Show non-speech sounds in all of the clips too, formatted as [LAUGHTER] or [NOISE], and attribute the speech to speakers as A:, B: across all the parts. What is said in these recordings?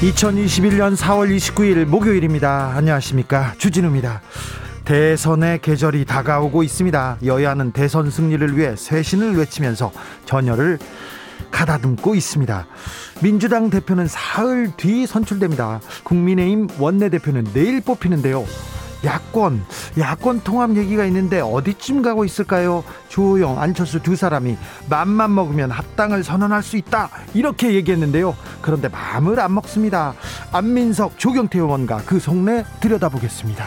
A: 2021년 4월 29일 목요일입니다. 안녕하십니까. 주진우입니다. 대선의 계절이 다가오고 있습니다. 여야는 대선 승리를 위해 쇄신을 외치면서 전열을 가다듬고 있습니다. 민주당 대표는 사흘 뒤 선출됩니다. 국민의힘 원내대표는 내일 뽑히는데요. 야권, 야권 통합 얘기가 있는데 어디쯤 가고 있을까요? 조호영, 안철수 두 사람이 맘만 먹으면 합당을 선언할 수 있다. 이렇게 얘기했는데요. 그런데 마음을 안 먹습니다. 안민석, 조경태 의원과 그 속내 들여다보겠습니다.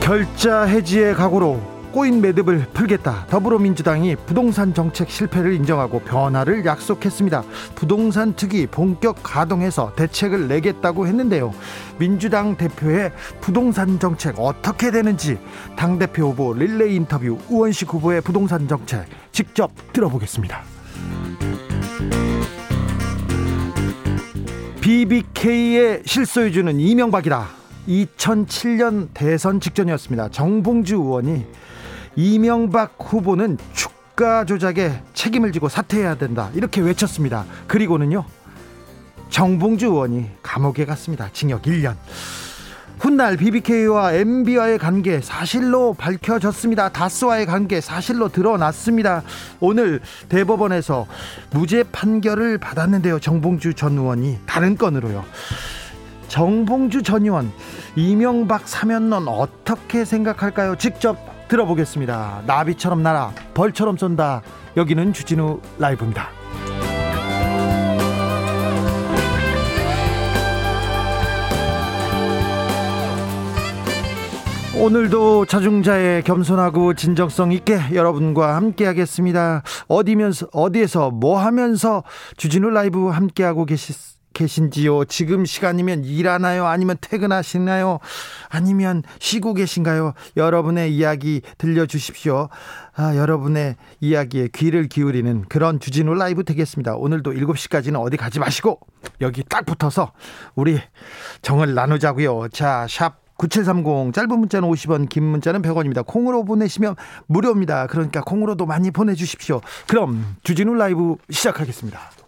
A: 결자 해지의 각오로 꼬인 매듭을 풀겠다. 더불어민주당이 부동산 정책 실패를 인정하고 변화를 약속했습니다. 부동산 특위 본격 가동해서 대책을 내겠다고 했는데요. 민주당 대표의 부동산 정책 어떻게 되는지 당대표 후보 릴레이 인터뷰 우원식 후보의 부동산 정책 직접 들어보겠습니다. BBK의 실소유주는 이명박이다. 2007년 대선 직전이었습니다. 정봉주 의원이 이명박 후보는 주가 조작에 책임을 지고 사퇴해야 된다 이렇게 외쳤습니다. 그리고는요 정봉주 의원이 감옥에 갔습니다. 징역 1년. 훗날 BBK와 MB와의 관계 사실로 밝혀졌습니다. 다스와의 관계 사실로 드러났습니다. 오늘 대법원에서 무죄 판결을 받았는데요. 정봉주 전 의원이 다른 건으로요. 정봉주 전 의원 이명박 사면론 어떻게 생각할까요? 직접 들어보겠습니다. 나비처럼 날아 벌처럼 쏜다. 여기는 주진우 라이브입니다. 오늘도 자중자의 겸손하고 진정성 있게 여러분과 함께 하겠습니다. 어디면서 어디에서 뭐 하면서 주진우 라이브 함께 하고 계시 계신지요? 지금 시간이면 일하나요? 아니면 퇴근하시나요? 아니면 쉬고 계신가요? 여러분의 이야기 들려주십시오. 아, 여러분의 이야기에 귀를 기울이는 그런 주진우 라이브 되겠습니다. 오늘도 7시까지는 어디 가지 마시고 여기 딱 붙어서 우리 정을 나누자고요. 자, 샵 9730 짧은 문자는 50원 긴 문자는 100원입니다. 콩으로 보내시면 무료입니다. 그러니까 콩으로도 많이 보내주십시오. 그럼 주진우 라이브 시작하겠습니다.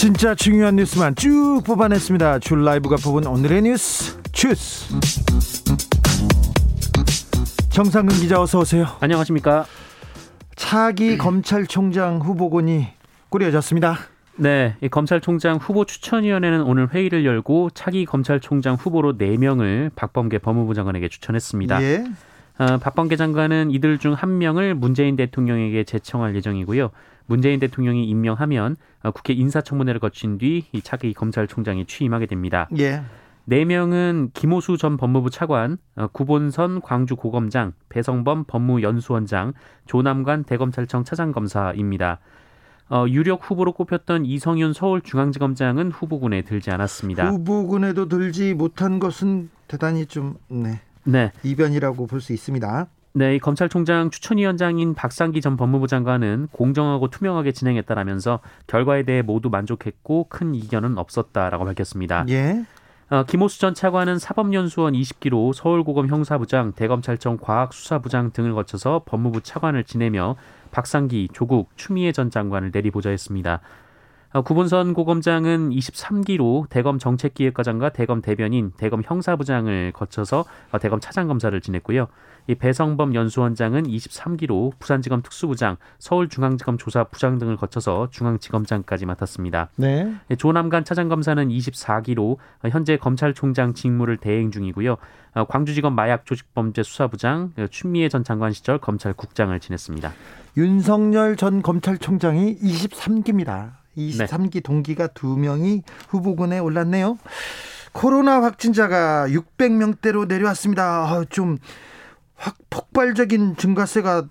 A: 진짜 중요한 뉴스만 쭉 뽑아냈습니다. 줄 라이브가 뽑은 오늘의 뉴스 주스. 정상근 기자 어서 오세요.
B: 안녕하십니까.
A: 차기 검찰총장 후보군이 꾸려졌습니다.
B: 네, 검찰총장 후보 추천위원회는 오늘 회의를 열고 차기 검찰총장 후보로 4명을 박범계 법무부 장관에게 추천했습니다. 예. 어, 박범계 장관은 이들 중 한 명을 문재인 대통령에게 제청할 예정이고요. 문재인 대통령이 임명하면 어, 국회 인사청문회를 거친 뒤 이 차기 검찰총장이 취임하게 됩니다. 예. 네 명은 김호수 전 법무부 차관, 어, 구본선 광주고검장, 배성범 법무연수원장, 조남관 대검찰청 차장검사입니다. 어, 유력 후보로 꼽혔던 이성윤 서울중앙지검장은 후보군에 들지 않았습니다.
A: 후보군에도 들지 못한 것은 대단히 좀 네. 네. 이변이라고 볼 수 있습니다.
B: 네, 검찰총장 추천위원장인 박상기 전 법무부 장관은 공정하고 투명하게 진행했다라면서 결과에 대해 모두 만족했고 큰 이견은 없었다라고 밝혔습니다. 예. 어, 김호수 전 차관은 사법연수원 20기로 서울고검 형사부장, 대검찰청 과학수사부장 등을 거쳐서 법무부 차관을 지내며 박상기, 조국, 추미애 전 장관을 내리보좌했습니다. 어, 구본선 고검장은 23기로 대검 정책기획과장과 대검 대변인, 대검 형사부장을 거쳐서 어, 대검 차장검사를 지냈고요. 이 배성범 연수원장은 23기로 부산지검 특수부장, 서울중앙지검 조사 부장 등을 거쳐서 중앙지검장까지 맡았습니다. 네. 조남관 차장검사는 24기로 현재 검찰총장 직무를 대행 중이고요. 어, 광주지검 마약조직범죄 수사부장, 춘미애 전 장관 시절 검찰국장을 지냈습니다.
A: 윤석열 전 검찰총장이 23기입니다. 23기 네. 동기가 두 명이 후보군에 올랐네요. 코로나 확진자가 600명대로 내려왔습니다. 아, 좀 확 폭발적인 증가세가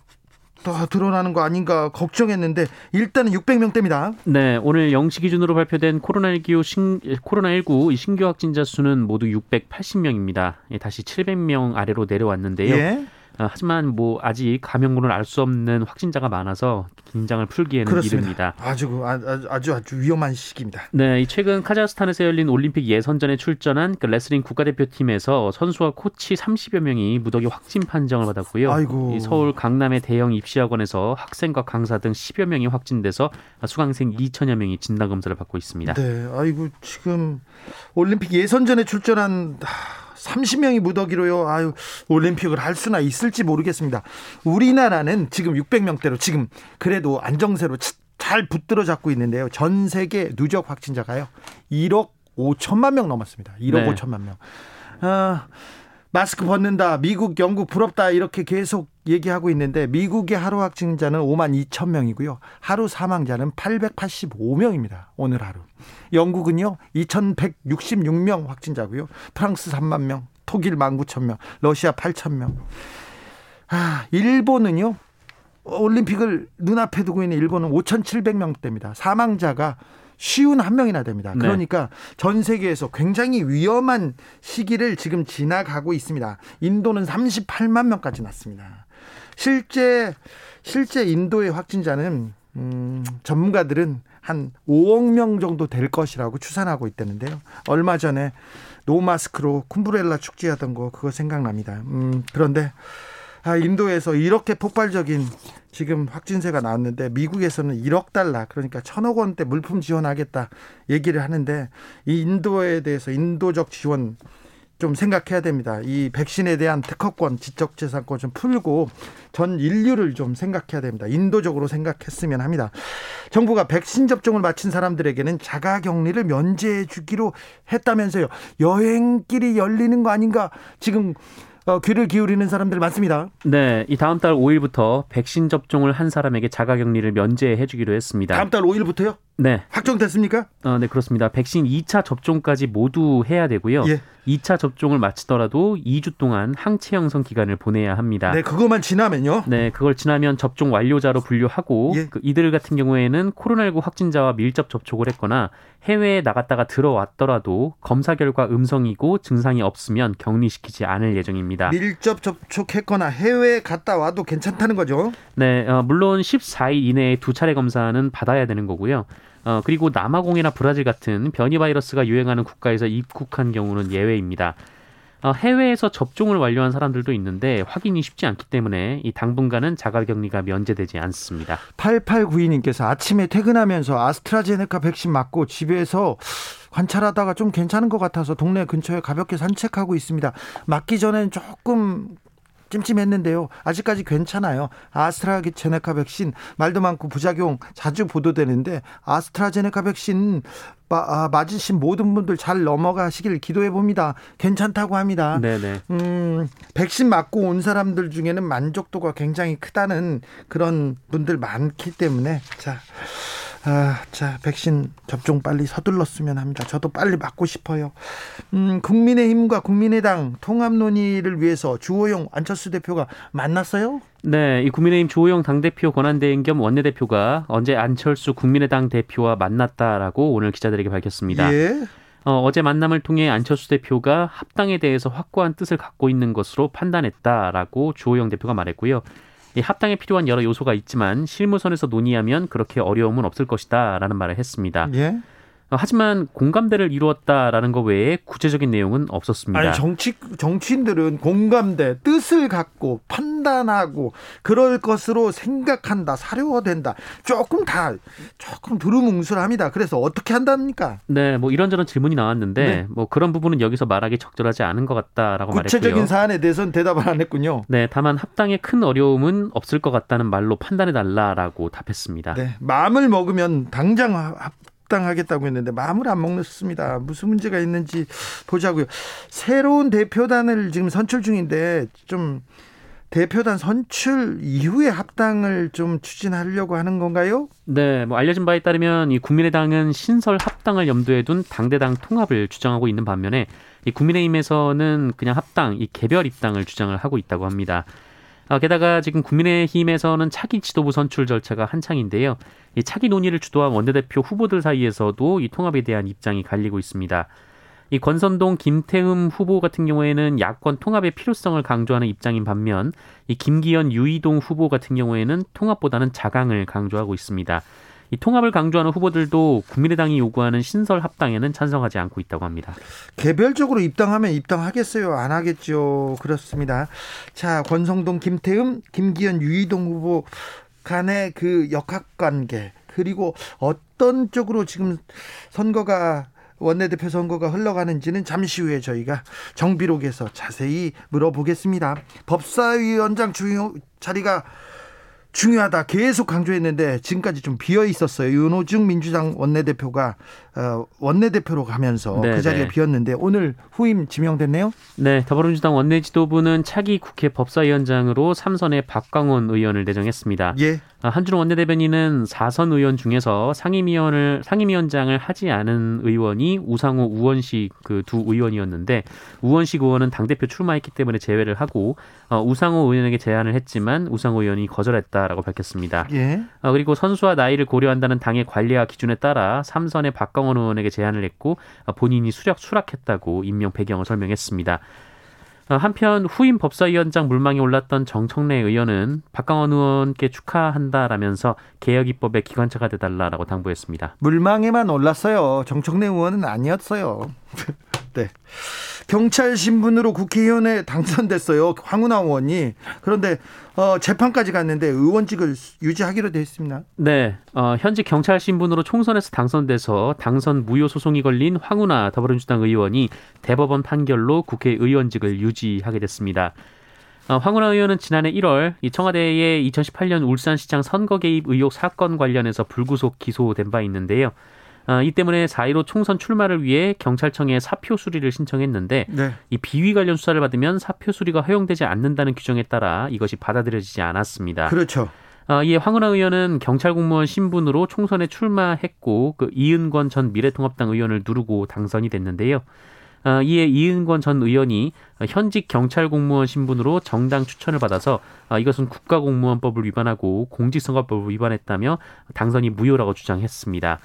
A: 더 드러나는 거 아닌가 걱정했는데 일단은 600명대입니다.
B: 네, 오늘 0시 기준으로 발표된 코로나19 신, 코로나19 신규 확진자 수는 모두 680명입니다. 예, 다시 700명 아래로 내려왔는데요. 예. 어, 하지만 뭐 아직 감염군을 알 수 없는 확진자가 많아서 긴장을 풀기에는 그렇습니다. 이릅니다.
A: 아주 아주 아주 위험한 시기입니다.
B: 네, 최근 카자흐스탄에서 열린 올림픽 예선전에 출전한 그 레슬링 국가대표팀에서 선수와 코치 30여 명이 무더기 확진 판정을 받았고요. 아이고. 서울 강남의 대형 입시학원에서 학생과 강사 등 10여 명이 확진돼서 수강생 2천여 명이 진단 검사를 받고 있습니다.
A: 네, 아이고 지금 올림픽 예선전에 출전한 30명이 무더기로요. 아유, 올림픽을 할 수나 있을지 모르겠습니다. 우리나라는 지금 600명대로 지금 그래도 안정세로 잘 붙들어 잡고 있는데요. 전 세계 누적 확진자가요. 1억 5천만 명 넘었습니다. 1억 네. 5천만 명. 아, 마스크 벗는다. 미국, 영국 부럽다. 이렇게 계속 얘기하고 있는데 미국의 하루 확진자는 5만 2천 명이고요. 하루 사망자는 885명입니다. 오늘 하루. 영국은요. 2,166명 확진자고요. 프랑스 3만 명, 독일 1만 9천 명, 러시아 8천 명. 아, 일본은요. 올림픽을 눈앞에 두고 있는 일본은 5,700명대입니다. 사망자가 쉬운 한 명이나 됩니다. 네. 그러니까 네. 전 세계에서 굉장히 위험한 시기를 지금 지나가고 있습니다. 인도는 38만 명까지 났습니다. 실제 실제 인도의 확진자는 음, 전문가들은 한 5억 명 정도 될 것이라고 추산하고 있다는데요. 얼마 전에 노마스크로 쿰브렐라 축제하던 거 그거 생각납니다. 음, 그런데 아, 인도에서 이렇게 폭발적인 지금 확진세가 나왔는데 미국에서는 1억 달러 그러니까 천억 원대 물품 지원하겠다 얘기를 하는데 이 인도에 대해서 인도적 지원 좀 생각해야 됩니다. 이 백신에 대한 특허권, 지적재산권 좀 풀고 전 인류를 좀 생각해야 됩니다. 인도적으로 생각했으면 합니다. 정부가 백신 접종을 마친 사람들에게는 자가 격리를 면제해 주기로 했다면서요. 여행길이 열리는 거 아닌가? 지금 어, 귀를 기울이는 사람들 많습니다.
B: 네, 이 다음 달 5일부터 백신 접종을 한 사람에게 자가격리를 면제해 주기로 했습니다.
A: 다음 달 5일부터요?
B: 네.
A: 확정됐습니까?
B: 어, 네, 그렇습니다. 백신 2차 접종까지 모두 해야 되고요. 예. 2차 접종을 마치더라도 2주 동안 항체 형성 기간을 보내야 합니다.
A: 네, 그것만 지나면요?
B: 네, 그걸 지나면 접종 완료자로 분류하고 예. 그 이들 같은 경우에는 코로나19 확진자와 밀접 접촉을 했거나 해외에 나갔다가 들어왔더라도 검사 결과 음성이고 증상이 없으면 격리시키지 않을 예정입니다.
A: 밀접 접촉했거나 해외에 갔다 와도 괜찮다는 거죠?
B: 네, 어, 물론 14일 이내에 두 차례 검사는 받아야 되는 거고요. 어, 그리고 남아공이나 브라질 같은 변이 바이러스가 유행하는 국가에서 입국한 경우는 예외입니다. 어, 해외에서 접종을 완료한 사람들도 있는데 확인이 쉽지 않기 때문에 이 당분간은 자가격리가 면제되지 않습니다.
A: 8892님께서 아침에 퇴근하면서 아스트라제네카 백신 맞고 집에서 관찰하다가 좀 괜찮은 것 같아서 동네 근처에 가볍게 산책하고 있습니다. 맞기 전엔 조금 찜찜했는데요. 아직까지 괜찮아요. 아스트라제네카 백신 말도 많고 부작용 자주 보도되는데 아스트라제네카 백신 아, 맞으신 모든 분들 잘 넘어가시길 기도해 봅니다. 괜찮다고 합니다. 네네. 음, 백신 맞고 온 사람들 중에는 만족도가 굉장히 크다는 그런 분들 많기 때문에 자. 아, 자, 백신 접종 빨리 서둘렀으면 합니다. 저도 빨리 맞고 싶어요. 음, 국민의힘과 국민의당 통합 논의를 위해서 주호영 안철수 대표가 만났어요?
B: 네, 이 국민의힘 주호영 당대표 권한대행 겸 원내대표가 언제 안철수 국민의당 대표와 만났다라고 오늘 기자들에게 밝혔습니다. 예. 어, 어제 만남을 통해 안철수 대표가 합당에 대해서 확고한 뜻을 갖고 있는 것으로 판단했다라고 주호영 대표가 말했고요. 이 합당에 필요한 여러 요소가 있지만 실무선에서 논의하면 그렇게 어려움은 없을 것이다라는 말을 했습니다. 예? 하지만 공감대를 이루었다라는 것 외에 구체적인 내용은 없었습니다.
A: 아니, 정치 정치인들은 공감대, 뜻을 갖고 판단하고 그럴 것으로 생각한다, 사료화된다. 조금 다 조금 두루뭉술합니다. 그래서 어떻게 한답니까?
B: 네, 뭐 이런저런 질문이 나왔는데 네. 뭐 그런 부분은 여기서 말하기 적절하지 않은 것 같다라고
A: 말했고요. 구체적인 사안에 대해서는 대답을 안 했군요.
B: 네, 다만 합당에 큰 어려움은 없을 것 같다는 말로 판단해 달라라고 답했습니다.
A: 네, 마음을 먹으면 당장 합당하겠다고 했는데 마음을 안 먹습니다. 무슨 문제가 있는지 보자고요. 새로운 대표단을 지금 선출 중인데 좀 대표단 선출 이후에 합당을 좀 추진하려고 하는 건가요?
B: 네, 뭐 알려진 바에 따르면 이 국민의당은 신설 합당을 염두에 둔 당대당 통합을 주장하고 있는 반면에 이 국민의힘에서는 그냥 합당, 이 개별 입당을 주장을 하고 있다고 합니다. 아, 게다가 지금 국민의힘에서는 차기 지도부 선출 절차가 한창인데요. 이 차기 논의를 주도한 원내대표 후보들 사이에서도 이 통합에 대한 입장이 갈리고 있습니다. 이 권선동 김태흠 후보 같은 경우에는 야권 통합의 필요성을 강조하는 입장인 반면 이 김기현 유이동 후보 같은 경우에는 통합보다는 자강을 강조하고 있습니다. 이 통합을 강조하는 후보들도 국민의당이 요구하는 신설 합당에는 찬성하지 않고 있다고 합니다.
A: 개별적으로 입당하면 입당하겠어요? 안 하겠죠. 그렇습니다. 자, 권성동, 김태흠, 김기현, 유이동 후보 간의 그 역학관계 그리고 어떤 쪽으로 지금 선거가 원내대표 선거가 흘러가는지는 잠시 후에 저희가 정비록에서 자세히 물어보겠습니다. 법사위원장 주요 자리가 중요하다 계속 강조했는데 지금까지 좀 비어 있었어요. 윤호중 민주당 원내대표가 어, 원내대표로 가면서 네, 그 자리가 네. 비었는데 오늘 후임 지명됐네요.
B: 네, 더불어민주당 원내지도부는 차기 국회 법사위원장으로 삼선의 박광원 의원을 내정했습니다. 예. 아, 한준호 원내대변인은 4선 의원 중에서 상임위원을 상임위원장을 하지 않은 의원이 우상호 우원식 그 두 의원이었는데 우원식 의원은 당 대표 출마했기 때문에 제외를 하고 어, 우상호 의원에게 제안을 했지만 우상호 의원이 거절했다라고 밝혔습니다. 예. 어, 그리고 선수와 나이를 고려한다는 당의 관리와 기준에 따라 삼선의 박광원 의원에게 제안을 했고 어, 본인이 수락 수락했다고 임명 배경을 설명했습니다. 어, 한편 후임 법사위원장 물망에 올랐던 정청래 의원은 박강원 의원께 축하한다라면서 개혁 입법의 기관차가 돼달라라고 당부했습니다.
A: 물망에만 올랐어요. 정청래 의원은 아니었어요. 네. 경찰 신분으로 국회의원에 당선됐어요. 황운하 의원이. 그런데 어, 재판까지 갔는데 의원직을 유지하기로 되어 있습니다.
B: 네. 어, 현직 경찰 신분으로 총선에서 당선돼서 당선 무효 소송이 걸린 황운하 더불어민주당 의원이 대법원 판결로 국회의원직을 유지하게 됐습니다. 어, 황운하 의원은 지난해 1월 이 청와대의 2018년 울산시장 선거 개입 의혹 사건 관련해서 불구속 기소된 바 있는데요. 어, 이 때문에 4.15 총선 출마를 위해 경찰청에 사표 수리를 신청했는데 네. 이 비위 관련 수사를 받으면 사표 수리가 허용되지 않는다는 규정에 따라 이것이 받아들여지지 않았습니다.
A: 그렇죠.
B: 어, 이에 황은하 의원은 경찰 공무원 신분으로 총선에 출마했고 그 이은권 전 미래통합당 의원을 누르고 당선이 됐는데요. 어, 이에 이은권 전 의원이 현직 경찰 공무원 신분으로 정당 추천을 받아서 어, 이것은 국가공무원법을 위반하고 공직선거법을 위반했다며 당선이 무효라고 주장했습니다.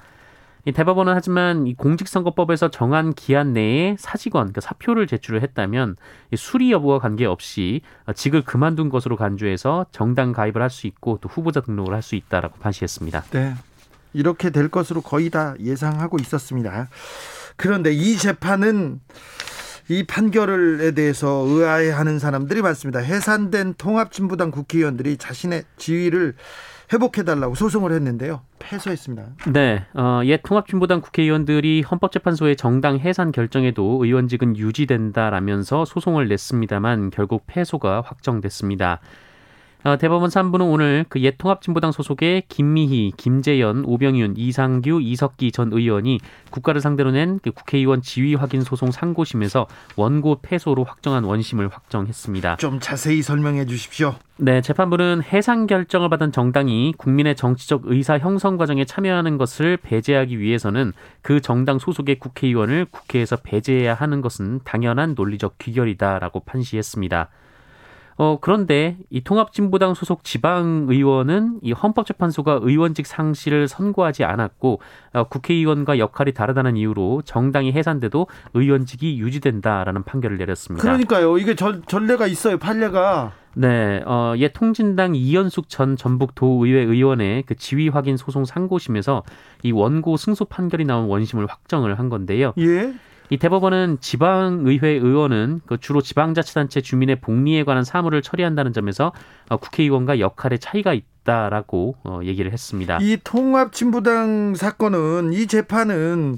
B: 이 대법원은 하지만 이 공직선거법에서 정한 기한 내에 사직원, 그러니까 사표를 제출을 했다면 이 수리 여부와 관계없이 직을 그만둔 것으로 간주해서 정당 가입을 할 수 있고 또 후보자 등록을 할 수 있다라고 판시했습니다.
A: 네. 이렇게 될 것으로 거의 다 예상하고 있었습니다. 그런데 이 재판은 이 판결에 대해서 의아해하는 사람들이 많습니다. 해산된 통합진보당 국회의원들이 자신의 지위를 회복해달라고 소송을 했는데요. 패소했습니다.
B: 네, 어, 옛 통합진보당 국회의원들이 헌법재판소의 정당 해산 결정에도 의원직은 유지된다라면서 소송을 냈습니다만 결국 패소가 확정됐습니다. 어, 대법원 3부는 오늘 그 옛 통합진보당 소속의 김미희, 김재연, 오병윤, 이상규, 이석기 전 의원이 국가를 상대로 낸 그 국회의원 지위 확인 소송 상고심에서 원고 패소로 확정한 원심을 확정했습니다.
A: 좀 자세히 설명해 주십시오.
B: 네, 재판부는 해상 결정을 받은 정당이 국민의 정치적 의사 형성 과정에 참여하는 것을 배제하기 위해서는 그 정당 소속의 국회의원을 국회에서 배제해야 하는 것은 당연한 논리적 귀결이다라고 판시했습니다. 어, 그런데 이 통합진보당 소속 지방의원은 이 헌법재판소가 의원직 상실을 선고하지 않았고 어, 국회의원과 역할이 다르다는 이유로 정당이 해산돼도 의원직이 유지된다라는 판결을 내렸습니다.
A: 그러니까요. 이게 전, 전례가 있어요. 판례가.
B: 네, 어, 옛 통진당 이현숙 전 전북 도의회 의원의 그 지위 확인 소송 상고심에서 이 원고 승소 판결이 나온 원심을 확정을 한 건데요.
A: 예.
B: 이 대법원은 지방의회 의원은 그 주로 지방자치단체 주민의 복리에 관한 사무를 처리한다는 점에서 어, 국회의원과 역할의 차이가 있다라고 어, 얘기를 했습니다.
A: 이 통합진보당 사건은 이 재판은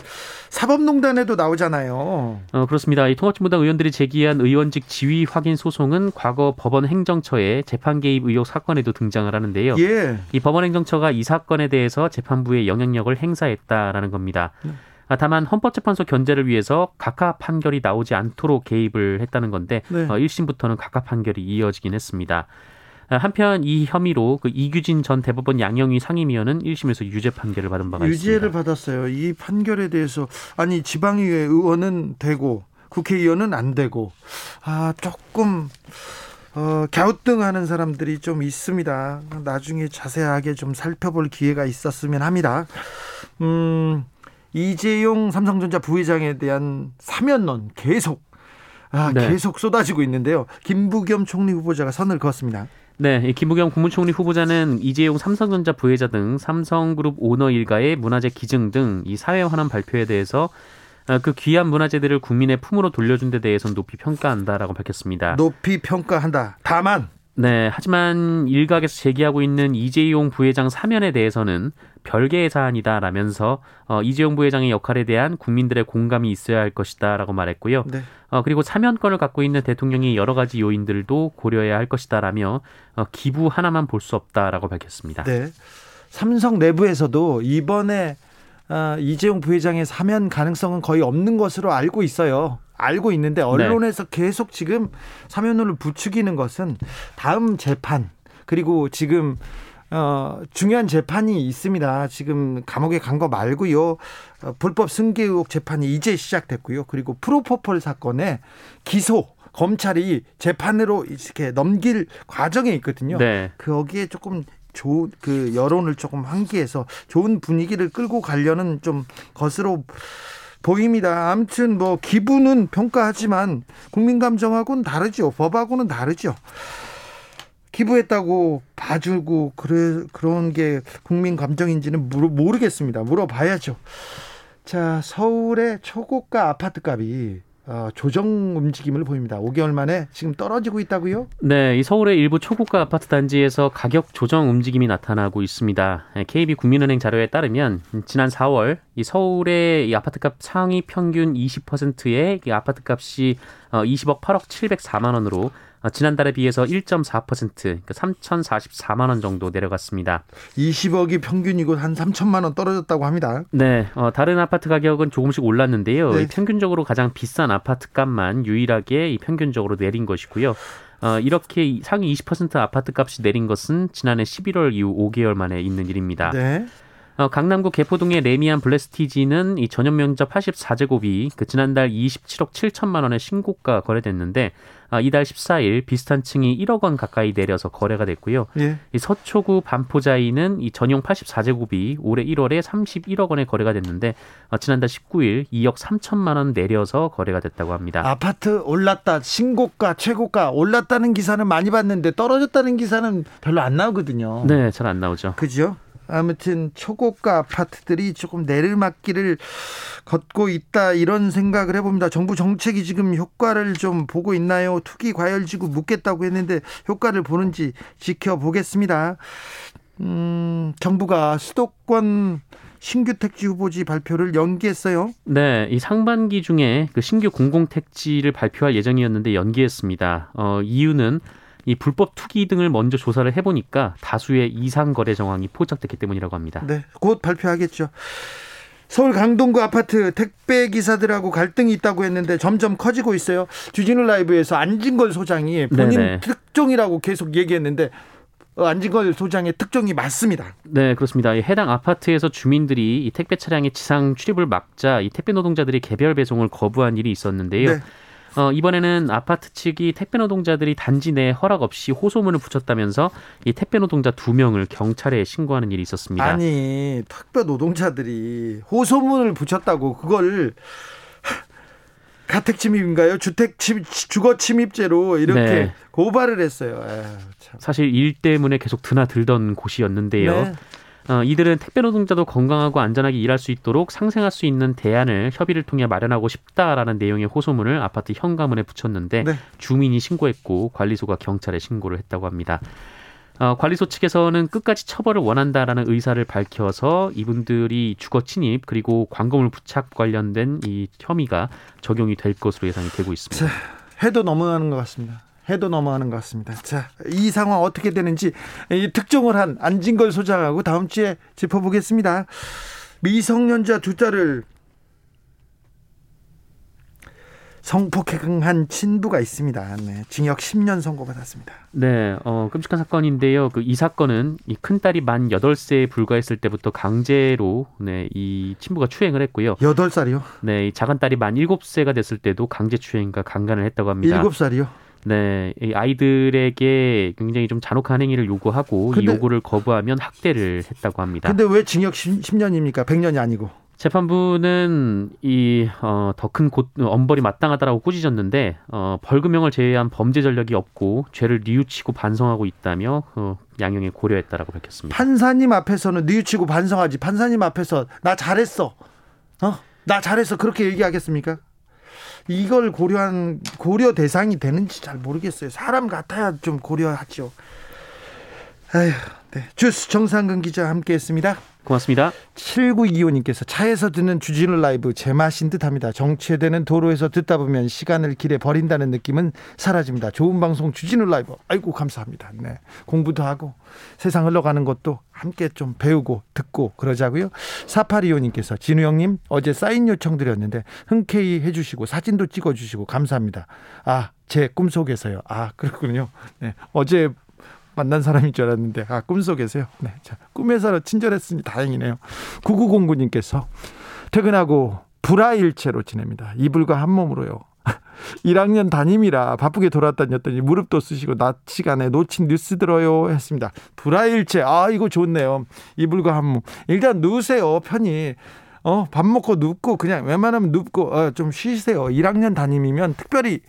A: 사법농단에도 나오잖아요.
B: 어, 그렇습니다. 이 통합진보당 의원들이 제기한 의원직 지위 확인 소송은 과거 법원 행정처의 재판 개입 의혹 사건에도 등장을 하는데요.
A: 예.
B: 이 법원 행정처가 이 사건에 대해서 재판부에 영향력을 행사했다라는 겁니다. 음. 아, 다만 헌법재판소 견제를 위해서 각하 판결이 나오지 않도록 개입을 했다는 건데 네. 어, 1심부터는 각하 판결이 이어지긴 했습니다. 아, 한편 이 혐의로 그 이규진 전 대법원 양형위 상임위원은 1심에서 유죄 판결을 받은 바가
A: 유죄를
B: 있습니다.
A: 유죄를 받았어요. 이 판결에 대해서 아니 지방의회 의원은 되고 국회의원은 안 되고 아 조금 어, 갸우뚱하는 사람들이 좀 있습니다. 나중에 자세하게 좀 살펴볼 기회가 있었으면 합니다. 음. 이재용 삼성전자 부회장에 대한 사면론 계속 아, 네. 계속 쏟아지고 있는데요. 김부겸 총리 후보자가 선을 그었습니다.
B: 네, 김부겸 국무총리 후보자는 이재용 삼성전자 부회자 등 삼성그룹 오너 일가의 문화재 기증 등 이 사회 환원 발표에 대해서 아, 그 귀한 문화재들을 국민의 품으로 돌려준 데 대해서는 높이 평가한다라고 밝혔습니다.
A: 높이 평가한다. 다만
B: 네, 하지만 일각에서 제기하고 있는 이재용 부회장 사면에 대해서는 별개의 사안이다라면서 어, 이재용 부회장의 역할에 대한 국민들의 공감이 있어야 할 것이다라고 말했고요. 네. 어, 그리고 사면권을 갖고 있는 대통령이 여러 가지 요인들도 고려해야 할 것이다라며 어, 기부 하나만 볼 수 없다라고 밝혔습니다.
A: 네. 삼성 내부에서도 이번에 어, 이재용 부회장의 사면 가능성은 거의 없는 것으로 알고 있어요. 알고 있는데 네. 언론에서 네. 계속 지금 사면론을 부추기는 것은 다음 재판 그리고 지금 어, 중요한 재판이 있습니다. 지금 감옥에 간 거 말고요. 어, 불법 승계 의혹 재판이 이제 시작됐고요. 그리고 프로포폴 사건에 기소 검찰이 재판으로 이렇게 넘길 과정에 있거든요. 네. 거기에 조금 좋은 그 여론을 조금 환기해서 좋은 분위기를 끌고 가려는 좀 것으로 보입니다. 아무튼 뭐 기분은 평가하지만 국민 감정하고는 다르죠. 법하고는 다르죠. 기부했다고 봐주고 그래 그런 게 국민 감정인지는 모르겠습니다. 물어봐야죠. 자 서울의 초고가 아파트 값이 어, 조정 움직임을 보입니다. 5개월 만에 지금 떨어지고 있다고요?
B: 네, 이 서울의 일부 초고가 아파트 단지에서 가격 조정 움직임이 나타나고 있습니다. KB 국민은행 자료에 따르면 지난 4월 이 서울의 이 아파트값 상위 평균 20%의 이 아파트값이 20억 어, 8억 704만 원으로 어, 지난달에 비해서 1.4% 그러니까 3,044만 원 정도 내려갔습니다.
A: 20억이 평균이고 한 3천만 원 떨어졌다고 합니다.
B: 네, 어, 다른 아파트 가격은 조금씩 올랐는데요. 네. 평균적으로 가장 비싼 아파트 값만 유일하게 이 평균적으로 내린 것이고요. 어, 이렇게 상위 20% 아파트 값이 내린 것은 지난해 11월 이후 5개월 만에 있는 일입니다. 네. 어, 강남구 개포동의 레미안 블레스티지는 이 전용 면적 84제곱이 그 지난달 27억 7천만 원의 신고가 거래됐는데 아, 이달 14일 비슷한 층이 1억 원 가까이 내려서 거래가 됐고요. 예. 이 서초구 반포자이는 이 전용 84제곱이 올해 1월에 31억 원에 거래가 됐는데 어, 지난달 19일 2억 3천만 원 내려서 거래가 됐다고 합니다.
A: 아파트 올랐다 신고가 최고가 올랐다는 기사는 많이 봤는데 떨어졌다는 기사는 별로 안 나오거든요.
B: 네, 잘 안 나오죠.
A: 그죠? 아무튼 초고가 아파트들이 조금 내리막길을 걷고 있다 이런 생각을 해봅니다. 정부 정책이 지금 효과를 좀 보고 있나요? 투기 과열지구 묻겠다고 했는데 효과를 보는지 지켜보겠습니다. 음, 정부가 수도권 신규 택지 후보지 발표를 연기했어요.
B: 네, 이 상반기 중에 그 신규 공공 택지를 발표할 예정이었는데 연기했습니다. 어, 이유는 이 불법 투기 등을 먼저 조사를 해보니까 다수의 이상 거래 정황이 포착됐기 때문이라고 합니다.
A: 네, 곧 발표하겠죠. 서울 강동구 아파트 택배 기사들하고 갈등이 있다고 했는데 점점 커지고 있어요. 주진우 라이브에서 안진걸 소장이 본인 네네. 특종이라고 계속 얘기했는데 어, 안진걸 소장의 특종이 맞습니다.
B: 네, 그렇습니다. 해당 아파트에서 주민들이 이 택배 차량의 지상 출입을 막자 이 택배 노동자들이 개별 배송을 거부한 일이 있었는데요. 네. 어, 이번에는 아파트 측이 택배 노동자들이 단지 내 허락 없이 호소문을 붙였다면서 이 택배 노동자 두 명을 경찰에 신고하는 일이 있었습니다.
A: 아니 택배 노동자들이 호소문을 붙였다고 그걸 가택 침입인가요? 주택 침 주거 침입죄로 이렇게 네. 고발을 했어요. 에휴,
B: 사실 일 때문에 계속 드나들던 곳이었는데요. 네. 어, 이들은 택배 노동자도 건강하고 안전하게 일할 수 있도록 상생할 수 있는 대안을 협의를 통해 마련하고 싶다라는 내용의 호소문을 아파트 현관문에 붙였는데 네. 주민이 신고했고 관리소가 경찰에 신고를 했다고 합니다. 어, 관리소 측에서는 끝까지 처벌을 원한다라는 의사를 밝혀서 이분들이 주거 침입 그리고 광고물 부착 관련된 이 혐의가 적용이 될 것으로 예상이 되고 있습니다. 자,
A: 해도 넘어가는 것 같습니다. 해도 넘어가는 것 같습니다. 자, 이 상황 어떻게 되는지 특종을 한 안진걸 소장하고 다음 주에 짚어보겠습니다. 미성년자 두자를 성폭행한 친부가 있습니다. 네, 징역 10년 선고받았습니다.
B: 네, 어, 끔찍한 사건인데요. 그 이 사건은 이 큰 딸이 만 8세에 불과했을 때부터 강제로 네, 이 친부가 추행을 했고요.
A: 8살이요?
B: 네, 이 작은 딸이 만 7세가 됐을 때도 강제 추행과 강간을 했다고 합니다.
A: 7살이요?
B: 네, 이 아이들에게 굉장히 좀 잔혹한 행위를 요구하고 이 요구를 거부하면 학대를 했다고 합니다.
A: 근데 왜 징역 10, 10년입니까? 100년이 아니고.
B: 재판부는 이 어, 더 큰 엄벌이 마땅하다라고 꾸짖었는데 어, 벌금형을 제외한 범죄 전력이 없고 죄를 뉘우치고 반성하고 있다며 어, 양형에 고려했다라고 밝혔습니다.
A: 판사님 앞에서는 뉘우치고 반성하지 판사님 앞에서 나 잘했어, 어, 나 잘했어 그렇게 얘기하겠습니까? 이걸 고려한 고려 대상이 되는지 잘 모르겠어요. 사람 같아야 좀 고려하죠. 아휴, 네. 주스 정상근 기자 함께했습니다.
B: 고맙습니다.
A: 7925님께서 차에서 듣는 주진우 라이브 제맛인 듯합니다. 정체되는 도로에서 듣다 보면 시간을 길에 버린다는 느낌은 사라집니다. 좋은 방송 주진우 라이브. 아이고 감사합니다. 네. 공부도 하고 세상 흘러가는 것도 함께 좀 배우고 듣고 그러자고요. 4825님께서 진우 형님 어제 사인 요청 드렸는데 흔쾌히 해주시고 사진도 찍어주시고 감사합니다. 아, 제 꿈속에서요. 아, 그렇군요. 네. 어제 만난 사람인 줄 알았는데 아 꿈속에서요. 네, 자 꿈에서 친절했으니 다행이네요. 9909님께서 퇴근하고 불화일체로 지냅니다. 이불과 한 몸으로요. [LAUGHS] 1학년 담임이라 바쁘게 돌아다녔더니 무릎도 쓰시고 낮 시간에 놓친 뉴스 들어요 했습니다. 불화일체 아 이거 좋네요. 이불과 한 몸. 일단 누우세요 편히. 어, 밥 먹고 눕고 그냥 웬만하면 눕고 어, 좀 쉬세요. 1학년 담임이면 특별히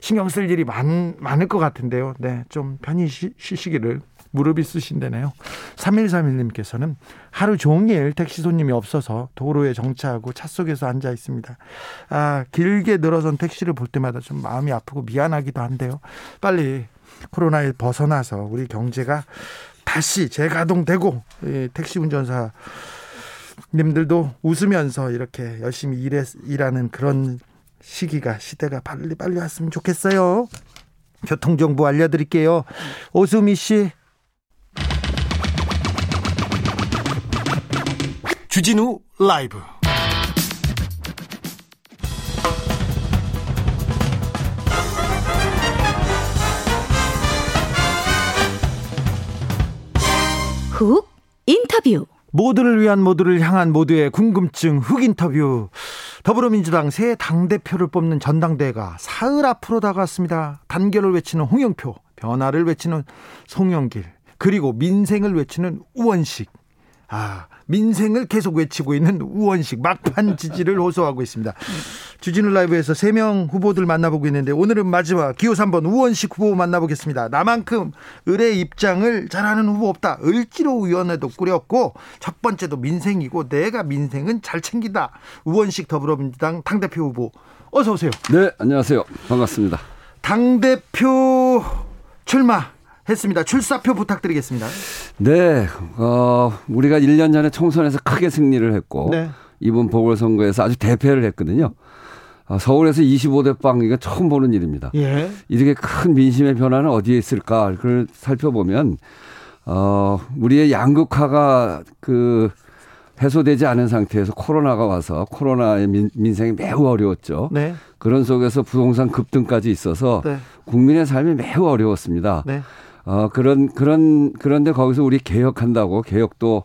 A: 신경 쓸 일이 많, 많을 것 같은데요. 네, 좀 편히 쉬, 쉬시기를 무릎이 쓰신다네요. 3131님께서는 하루 종일 택시 손님이 없어서 도로에 정차하고 차 속에서 앉아 있습니다. 아, 길게 늘어선 택시를 볼 때마다 좀 마음이 아프고 미안하기도 한데요. 빨리 코로나에 벗어나서 우리 경제가 다시 재가동되고 택시 운전사 님들도 웃으면서 이렇게 열심히 일해, 일하는 그런 시기가 시대가 빨리 빨리 왔으면 좋겠어요. 교통 정보 알려드릴게요. 오수미 씨. 주진우 라이브.
C: 훅 인터뷰.
A: 모두를 위한 모두를 향한 모두의 궁금증 흑 인터뷰. 더불어민주당 새 당대표를 뽑는 전당대회가 사흘 앞으로 다가왔습니다. 단결을 외치는 홍영표, 변화를 외치는 송영길, 그리고 민생을 외치는 우원식. 아, 민생을 계속 외치고 있는 우원식 막판 지지를 호소하고 있습니다. 주진우 라이브에서 3명 후보들 만나보고 있는데 오늘은 마지막 기호 3번 우원식 후보 만나보겠습니다. 나만큼 의뢰 입장을 잘하는 후보 없다. 을지로 위원회도 꾸렸고 첫 번째도 민생이고 내가 민생은 잘 챙긴다. 우원식 더불어민주당 당대표 후보 어서 오세요.
D: 네, 안녕하세요. 반갑습니다.
A: 당대표 출마 했습니다. 출사표 부탁드리겠습니다.
D: 네, 어, 우리가 1년 전에 총선에서 크게 승리를 했고 네. 이번 보궐선거에서 아주 대패를 했거든요. 어, 서울에서 25대 빵 이거 처음 보는 일입니다. 예. 이렇게 큰 민심의 변화는 어디에 있을까? 그걸 살펴보면 어, 우리의 양극화가 그 해소되지 않은 상태에서 코로나가 와서 코로나의 민, 민생이 매우 어려웠죠. 네. 그런 속에서 부동산 급등까지 있어서 네. 국민의 삶이 매우 어려웠습니다. 네. 어, 그런, 그런, 그런데 거기서 우리 개혁한다고 개혁도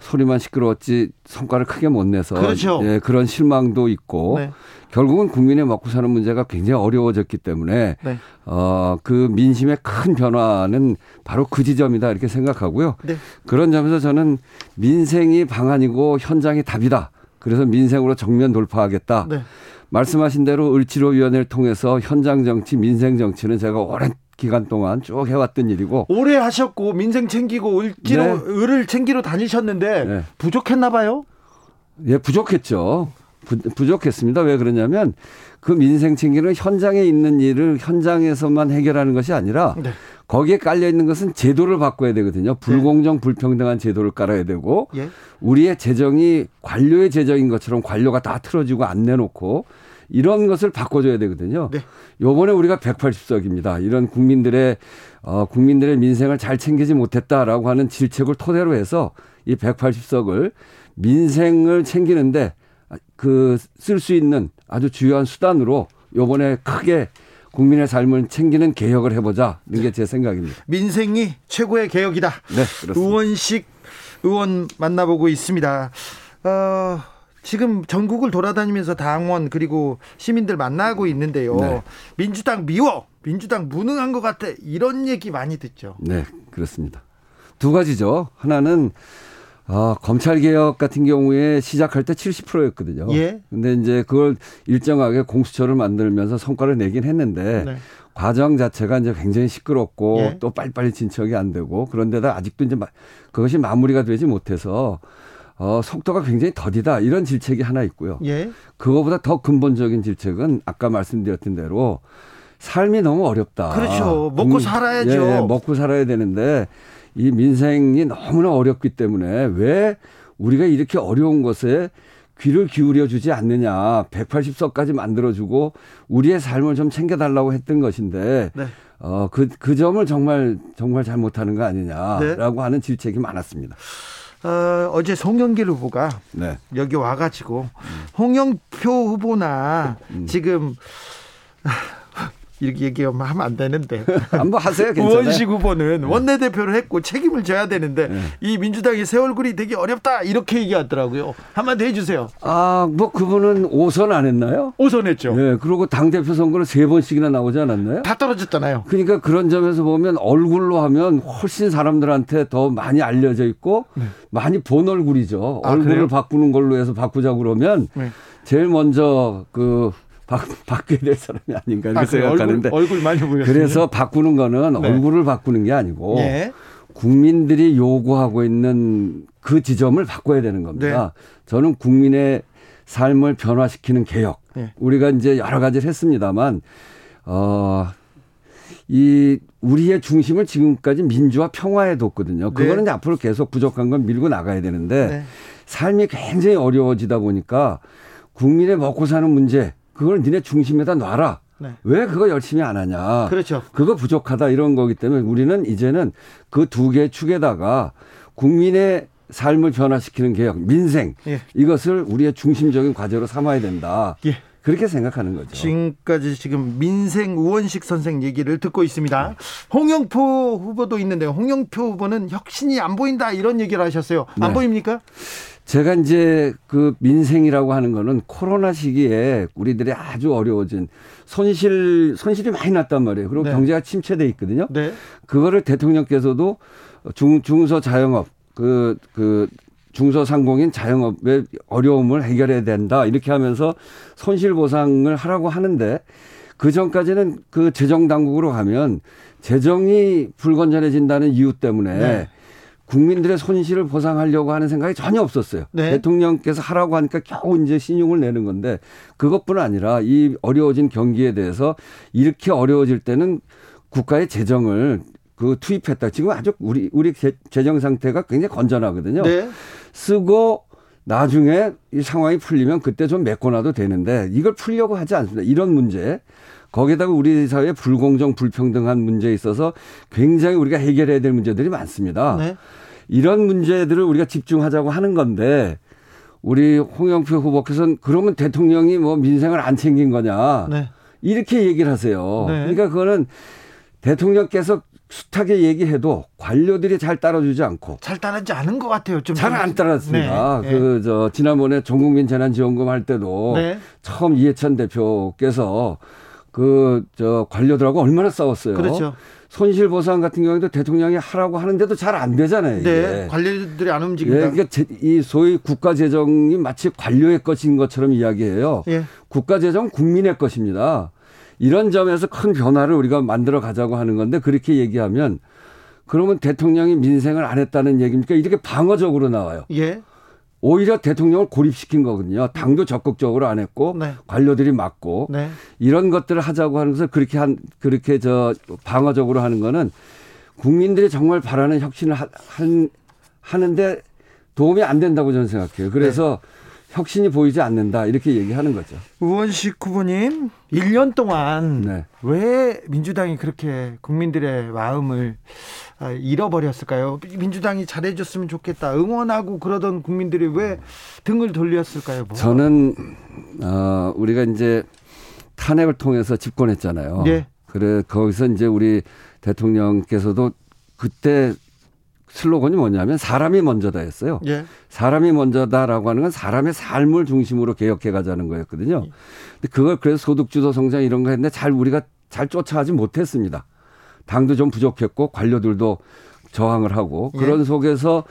D: 소리만 시끄러웠지 성과를 크게 못 내서
A: 그렇죠.
D: 예, 그런 실망도 있고 네. 결국은 국민의 먹고 사는 문제가 굉장히 어려워졌기 때문에 네. 어, 그 민심의 큰 변화는 바로 그 지점이다 이렇게 생각하고요. 네. 그런 점에서 저는 민생이 방안이고 현장이 답이다. 그래서 민생으로 정면 돌파하겠다. 네. 말씀하신 대로 을지로위원회를 통해서 현장 정치, 민생 정치는 제가 오랜 기간 동안 쭉 해왔던 일이고
A: 오래 하셨고 민생 챙기고 을지로 네. 을을 챙기러 다니셨는데 네. 부족했나 봐요.
D: 예, 부족했죠. 부, 족했습니다 왜 그러냐면 그 민생 챙기는 현장에 있는 일을 현장에서만 해결하는 것이 아니라 네. 거기에 깔려 있는 것은 제도를 바꿔야 되거든요. 불공정 네. 불평등한 제도를 깔아야 되고 예. 우리의 재정이 관료의 재정인 것처럼 관료가 다 틀어지고 안 내놓고 이런 것을 바꿔줘야 되거든요. 네. 요번에 우리가 180석입니다. 이런 국민들의 어, 국민들의 민생을 잘 챙기지 못했다라고 하는 질책을 토대로 해서 이 180석을 민생을 챙기는데 그 쓸 수 있는 아주 주요한 수단으로 요번에 크게 국민의 삶을 챙기는 개혁을 해보자 이게 네. 제 생각입니다.
A: 민생이 최고의 개혁이다. 네, 그렇습니다. 의원식 의원 만나보고 있습니다. 어, 지금 전국을 돌아다니면서 당원 그리고 시민들 만나고 있는데요. 네. 민주당 미워, 민주당 무능한 것 같아 이런 얘기 많이 듣죠.
D: 네, 그렇습니다. 두 가지죠. 하나는 아, 검찰 개혁 같은 경우에 시작할 때 70%였거든요. 예. 근데 이제 그걸 일정하게 공수처를 만들면서 성과를 내긴 했는데 네. 과정 자체가 이제 굉장히 시끄럽고 예. 또 빨리빨리 진척이 안 되고 그런데다 아직도 이제 그것이 마무리가 되지 못해서 어, 속도가 굉장히 더디다 이런 질책이 하나 있고요. 예. 그거보다 더 근본적인 질책은 아까 말씀드렸던 대로 삶이 너무 어렵다.
A: 그렇죠. 먹고 살아야죠.
D: 예, 먹고 살아야 되는데 이 민생이 너무나 어렵기 때문에 왜 우리가 이렇게 어려운 것에 귀를 기울여 주지 않느냐. 180석까지 만들어 주고 우리의 삶을 좀 챙겨 달라고 했던 것인데, 네. 어, 그, 그 점을 정말, 정말 잘못하는 거 아니냐라고 네. 하는 질책이 많았습니다.
A: 어, 어제 송영길 후보가 네. 여기 와가지고 홍영표 후보나 음. 지금 이렇게 얘기하면 하면 안 되는데.
D: 한번 [LAUGHS] 하세요.
A: 괜찮아요. 우원식 후보는 네. 원내대표를 했고 책임을 져야 되는데 네. 이 민주당이 새 얼굴이 되게 어렵다 이렇게 얘기하더라고요. 한마디 해주세요.
D: 아, 뭐 그분은 5선 안 했나요?
A: 5선 했죠.
D: 네. 그리고 당대표 선거는 세 번씩이나 나오지 않았나요?
A: 다 떨어졌잖아요.
D: 그러니까 그런 점에서 보면 얼굴로 하면 훨씬 사람들한테 더 많이 알려져 있고 네. 많이 본 얼굴이죠. 아, 얼굴을 그래요? 바꾸는 걸로 해서 바꾸자 그러면 네. 제일 먼저 그 바, 바뀌어야 될 사람이 아닌가 이렇게 아, 생각하는데
A: 얼굴, 얼굴 많이 보였어요.
D: 그래서 바꾸는 거는 네. 얼굴을 바꾸는 게 아니고 네. 국민들이 요구하고 있는 그 지점을 바꿔야 되는 겁니다. 네. 저는 국민의 삶을 변화시키는 개혁. 네. 우리가 이제 여러 가지를 했습니다만 어. 이 우리의 중심을 지금까지 민주화 평화에 뒀거든요. 네. 그거는 네. 앞으로 계속 부족한 건 밀고 나가야 되는데 네. 삶이 굉장히 어려워지다 보니까 국민의 먹고 사는 문제 그걸 니네 중심에다 놔라. 네. 왜 그거 열심히 안 하냐.
A: 그렇죠.
D: 그거 부족하다 이런 거기 때문에 우리는 이제는 그 두 개 축에다가 국민의 삶을 변화시키는 개혁, 민생 예. 이것을 우리의 중심적인 과제로 삼아야 된다. 예. 그렇게 생각하는 거죠.
A: 지금까지 지금 민생 우원식 선생 얘기를 듣고 있습니다. 네. 홍영표 후보도 있는데 홍영표 후보는 혁신이 안 보인다 이런 얘기를 하셨어요. 안 네. 보입니까?
D: 제가 이제 그 민생이라고 하는 거는 코로나 시기에 우리들이 아주 어려워진 손실 손실이 많이 났단 말이에요. 그리고 네. 경제가 침체돼 있거든요. 네. 그거를 대통령께서도 중 중소 자영업 그그 그 중소상공인 자영업의 어려움을 해결해야 된다 이렇게 하면서 손실 보상을 하라고 하는데 그 전까지는 그 재정 당국으로 가면 재정이 불건전해진다는 이유 때문에 네. 국민들의 손실을 보상하려고 하는 생각이 전혀 없었어요. 네. 대통령께서 하라고 하니까 겨우 이제 신용을 내는 건데 그것뿐 아니라 이 어려워진 경기에 대해서 이렇게 어려워질 때는 국가의 재정을 그 투입했다. 지금 아주 우리 우리 재정 상태가 굉장히 건전하거든요. 네. 쓰고 나중에 이 상황이 풀리면 그때 좀 메꿔놔도 되는데 이걸 풀려고 하지 않습니다. 이런 문제 거기에다가 우리 사회의 불공정, 불평등한 문제에 있어서 굉장히 우리가 해결해야 될 문제들이 많습니다. 네. 이런 문제들을 우리가 집중하자고 하는 건데 우리 홍영표 후보께서는 그러면 대통령이 뭐 민생을 안 챙긴 거냐. 네. 이렇게 얘기를 하세요. 네. 그러니까 그거는 대통령께서 숱하게 얘기해도 관료들이 잘 따라주지 않고
A: 잘 따르지 않은 것 같아요. 좀
D: 잘 안 따랐습니다. 네. 그저 지난번에 전국민 재난지원금 할 때도 네. 처음 이해찬 대표께서 그 저 관료들하고 얼마나 싸웠어요.
A: 그렇죠.
D: 손실 보상 같은 경우에도 대통령이 하라고 하는데도 잘 안 되잖아요. 이게.
A: 네, 관료들이 안 움직인다.
D: 예, 그러니까 이 소위 국가 재정이 마치 관료의 것인 것처럼 이야기해요. 예. 국가 재정 국민의 것입니다. 이런 점에서 큰 변화를 우리가 만들어 가자고 하는 건데 그렇게 얘기하면 그러면 대통령이 민생을 안 했다는 얘기입니까? 이렇게 방어적으로 나와요.
A: 예.
D: 오히려 대통령을 고립시킨 거거든요. 당도 적극적으로 안 했고 네. 관료들이 막고 네. 이런 것들을 하자고 하는 것을 그렇게 한 그렇게 저 방어적으로 하는 거는 국민들이 정말 바라는 혁신을 하, 한, 하는데 도움이 안 된다고 저는 생각해요. 그래서 네. 혁신이 보이지 않는다 이렇게 얘기하는 거죠.
A: 우원식 후보님 1년 동안 네. 왜 민주당이 그렇게 국민들의 마음을 아, 잃어버렸을까요? 민주당이 잘해줬으면 좋겠다 응원하고 그러던 국민들이 왜 등을 돌렸을까요? 뭐?
D: 저는 어, 우리가 이제 탄핵을 통해서 집권했잖아요. 네. 그래 거기서 이제 우리 대통령께서도 그때 슬로건이 뭐냐면 사람이 먼저다였어요. 예. 사람이 먼저다라고 하는 건 사람의 삶을 중심으로 개혁해 가자는 거였거든요. 근데 그걸 그래서 소득주도 성장 이런 거 했는데 잘 우리가 잘 쫓아가지 못했습니다. 당도 좀 부족했고 관료들도 저항을 하고 예. 그런 속에서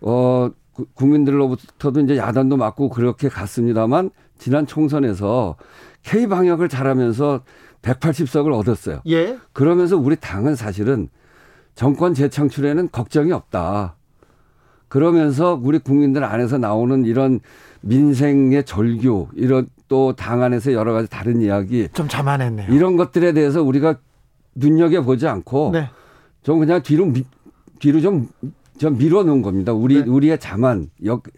D: 어 국민들로부터도 이제 야단도 맞고 그렇게 갔습니다만 지난 총선에서 K 방역을 잘하면서 180석을 얻었어요. 예. 그러면서 우리 당은 사실은 정권 재창출에는 걱정이 없다. 그러면서 우리 국민들 안에서 나오는 이런 민생의 절규, 이런 또 당 안에서 여러 가지 다른 이야기.
A: 좀 자만했네요.
D: 이런 것들에 대해서 우리가 눈여겨보지 않고 네. 좀 그냥 뒤로, 미, 뒤로 좀, 좀 밀어 놓은 겁니다. 우리, 네. 우리의 자만.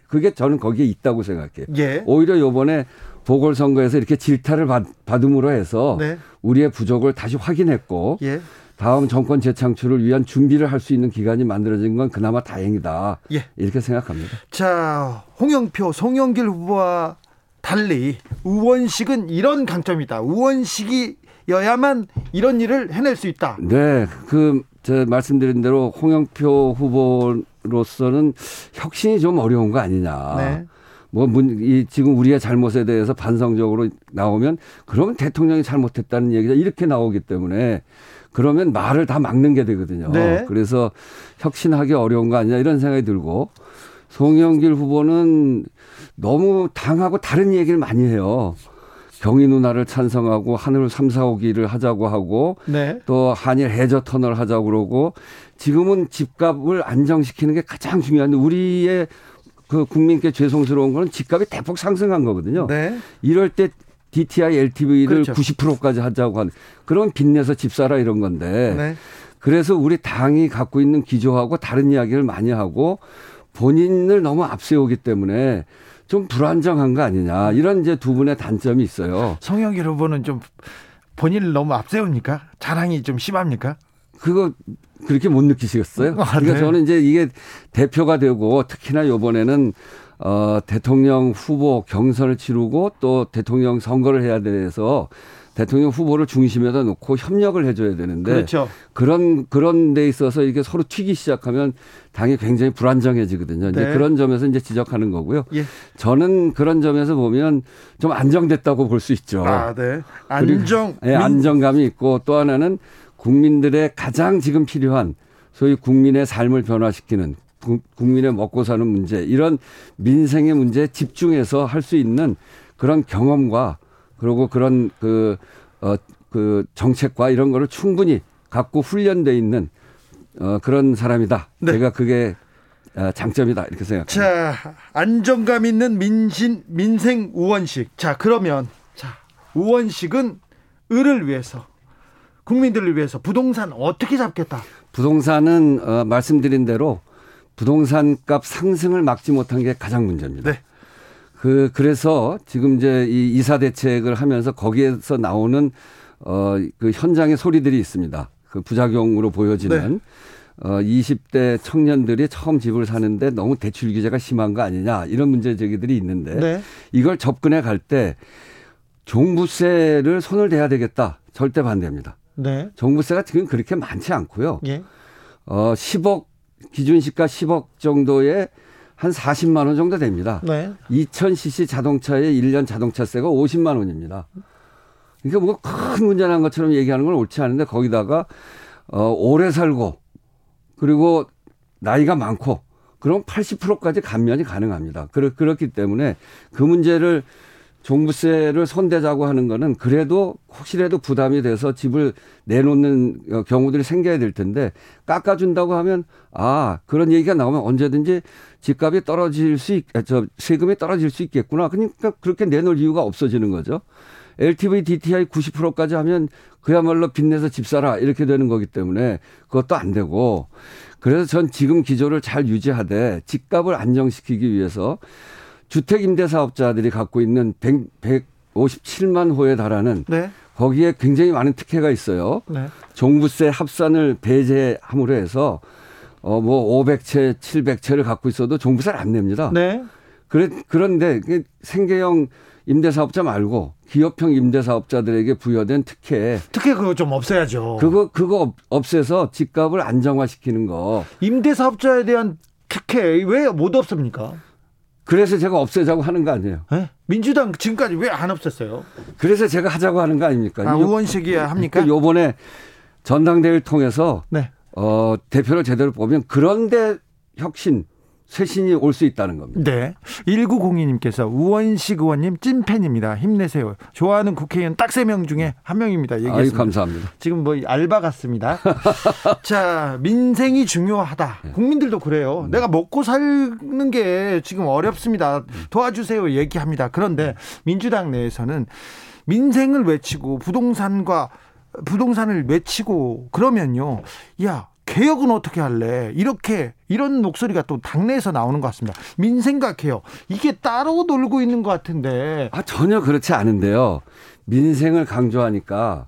D: 그게 저는 거기에 있다고 생각해요. 예. 오히려 요번에 보궐선거에서 이렇게 질타를 받, 받음으로 해서 네. 우리의 부족을 다시 확인했고 예. 다음 정권 재창출을 위한 준비를 할 수 있는 기간이 만들어진 건 그나마 다행이다. 예. 이렇게 생각합니다.
A: 자, 홍영표, 송영길 후보와 달리 우원식은 이런 강점이다. 우원식이여야만 이런 일을 해낼 수 있다.
D: 네, 그 제가 말씀드린 대로 홍영표 후보로서는 혁신이 좀 어려운 거 아니냐. 네. 뭐, 문, 이, 지금 우리의 잘못에 대해서 반성적으로 나오면 그러면 대통령이 잘못했다는 얘기가 이렇게 나오기 때문에 그러면 말을 다 막는 게 되거든요. 네. 그래서 혁신하기 어려운 거 아니냐 이런 생각이 들고 송영길 후보는 너무 당하고 다른 얘기를 많이 해요. 경희 누나를 찬성하고 하늘 3, 4, 5기를 하자고 하고 네. 또 한일 해저 터널 하자고 그러고 지금은 집값을 안정시키는 게 가장 중요한데 우리의 그 국민께 죄송스러운 거는 집값이 대폭 상승한 거거든요. 네. 이럴 때 DTI LTV를 그렇죠. 90%까지 하자고 하는 그런 빚내서 집 사라 이런 건데 네. 그래서 우리 당이 갖고 있는 기조하고 다른 이야기를 많이 하고 본인을 너무 앞세우기 때문에 좀 불안정한 거 아니냐 이런 이제 두 분의 단점이 있어요.
A: 성영길 후보는 좀 본인을 너무 앞세웁니까? 자랑이 좀 심합니까?
D: 그거 그렇게 못 느끼시겠어요? 아, 그러니까 네. 저는 이제 이게 대표가 되고 특히나 요번에는 어, 대통령 후보 경선을 치르고 또 대통령 선거를 해야 돼서 대통령 후보를 중심에다 놓고 협력을 해줘야 되는데 그렇죠. 그런 그런 데 있어서 이게 서로 튀기 시작하면 당이 굉장히 불안정해지거든요. 이제 네. 그런 점에서 이제 지적하는 거고요. 예. 저는 그런 점에서 보면 좀 안정됐다고 볼 수 있죠.
A: 아, 네. 안정.
D: 네, 안정감이 있고 또 하나는 국민들의 가장 지금 필요한 소위 국민의 삶을 변화시키는 국민의 먹고 사는 문제 이런 민생의 문제에 집중해서 할 수 있는 그런 경험과 그리고 그런 그, 어, 그 정책과 이런 거를 충분히 갖고 훈련돼 있는 어, 그런 사람이다. 네. 제가 그게 어, 장점이다 이렇게 생각합니다.
A: 자 안정감 있는 민신 민생 우원식. 자 그러면 자 우원식은 을을 위해서 국민들을 위해서 부동산 어떻게 잡겠다.
D: 부동산은 어, 말씀드린 대로 부동산 값 상승을 막지 못한 게 가장 문제입니다. 네. 그 그래서 지금 이제 이 이사 대책을 하면서 거기에서 나오는 어 그 현장의 소리들이 있습니다. 그 부작용으로 보여지는 네. 어 20대 청년들이 처음 집을 사는데 너무 대출 규제가 심한 거 아니냐 이런 문제 제기들이 있는데 네. 이걸 접근해 갈 때 종부세를 손을 대야 되겠다 절대 반대합니다. 네. 종부세가 지금 그렇게 많지 않고요. 예. 어 10억 기준 시가 10억 정도의 한 40만 원 정도 됩니다. 네. 2000cc 자동차의 1년 자동차세가 50만 원입니다. 그러니까 뭐 큰 문제 난 것처럼 얘기하는 건 옳지 않은데 거기다가 어 오래 살고 그리고 나이가 많고 그럼 80%까지 감면이 가능합니다. 그렇기 때문에 그 문제를 종부세를 손대자고 하는 거는 그래도 혹시라도 부담이 돼서 집을 내놓는 어, 경우들이 생겨야 될 텐데 깎아준다고 하면 아 그런 얘기가 나오면 언제든지 집값이 떨어질 수 있, 아, 저 세금이 떨어질 수 있겠구나. 그러니까 그렇게 내놓을 이유가 없어지는 거죠. LTV DTI 90%까지 하면 그야말로 빚내서 집 사라 이렇게 되는 거기 때문에 그것도 안 되고 그래서 전 지금 기조를 잘 유지하되 집값을 안정시키기 위해서 주택 임대 사업자들이 갖고 있는 100, 157만 호에 달하는 네. 거기에 굉장히 많은 특혜가 있어요. 네. 종부세 합산을 배제함으로 해서 어 뭐 500채, 700채를 갖고 있어도 종부세를 안 냅니다. 네. 그래 그런데 생계형 임대사업자 말고 기업형 임대사업자들에게 부여된 특혜.
A: 특혜 그거 좀 없애야죠.
D: 그거 그거 없애서 집값을 안정화시키는 거.
A: 임대사업자에 대한 특혜 왜 못 없습니까?
D: 그래서 제가 없애자고 하는 거 아니에요. 네?
A: 민주당 지금까지 왜 안 없앴어요?
D: 그래서 제가 하자고 하는 거 아닙니까?
A: 아, 의원식이야 합니까?
D: 요번에 전당대회를 통해서 네. 어, 대표를 제대로 보면 그런데 혁신 쇄신이 올 수 있다는 겁니다.
A: 네. 1902님께서 우원식 의원님 찐팬입니다. 힘내세요. 좋아하는 국회의원 딱 세 명 중에 한 명입니다. 얘기했습니다. 아유,
D: 감사합니다.
A: 지금 뭐 알바 같습니다. [LAUGHS] 자, 민생이 중요하다. 네. 국민들도 그래요. 네. 내가 먹고 사는 게 지금 어렵습니다. 도와주세요. 얘기합니다. 그런데 민주당 내에서는 민생을 외치고 부동산과 부동산을 외치고 그러면요. 야, 개혁은 어떻게 할래? 이렇게 이런 목소리가 또 당내에서 나오는 것 같습니다. 민생과 개혁 이게 따로 놀고 있는 것 같은데.
D: 아 전혀 그렇지 않은데요. 민생을 강조하니까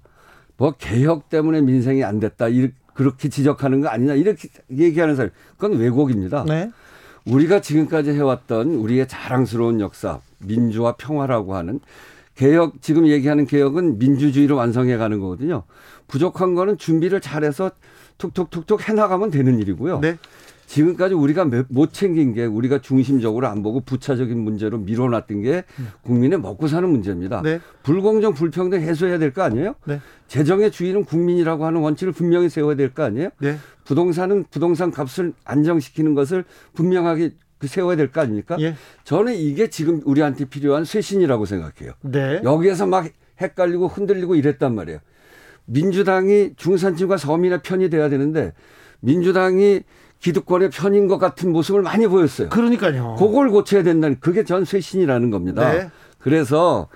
D: 뭐 개혁 때문에 민생이 안 됐다 이렇게 그렇게 지적하는 거 아니냐 이렇게 얘기하는 사람 그건 왜곡입니다. 네. 우리가 지금까지 해왔던 우리의 자랑스러운 역사 민주화 평화라고 하는 개혁 지금 얘기하는 개혁은 민주주의로 완성해 가는 거거든요. 부족한 거는 준비를 잘해서 툭툭툭툭 해나가면 되는 일이고요. 네. 지금까지 우리가 못 챙긴 게 우리가 중심적으로 안 보고 부차적인 문제로 밀어놨던 게 국민의 먹고 사는 문제입니다. 네. 불공정 불평등 해소해야 될 거 아니에요? 네. 재정의 주인은 국민이라고 하는 원칙을 분명히 세워야 될 거 아니에요? 네. 부동산은 부동산 값을 안정시키는 것을 분명하게 그 세워야 될 거 아닙니까? 예. 저는 이게 지금 우리한테 필요한 쇄신이라고 생각해요. 네. 여기에서 막 헷갈리고 흔들리고 이랬단 말이에요. 민주당이 중산층과 서민의 편이 돼야 되는데 민주당이 기득권의 편인 것 같은 모습을 많이 보였어요.
A: 그러니까요.
D: 그걸 고쳐야 된다는 그게 전 쇄신이라는 겁니다. 네. 그래서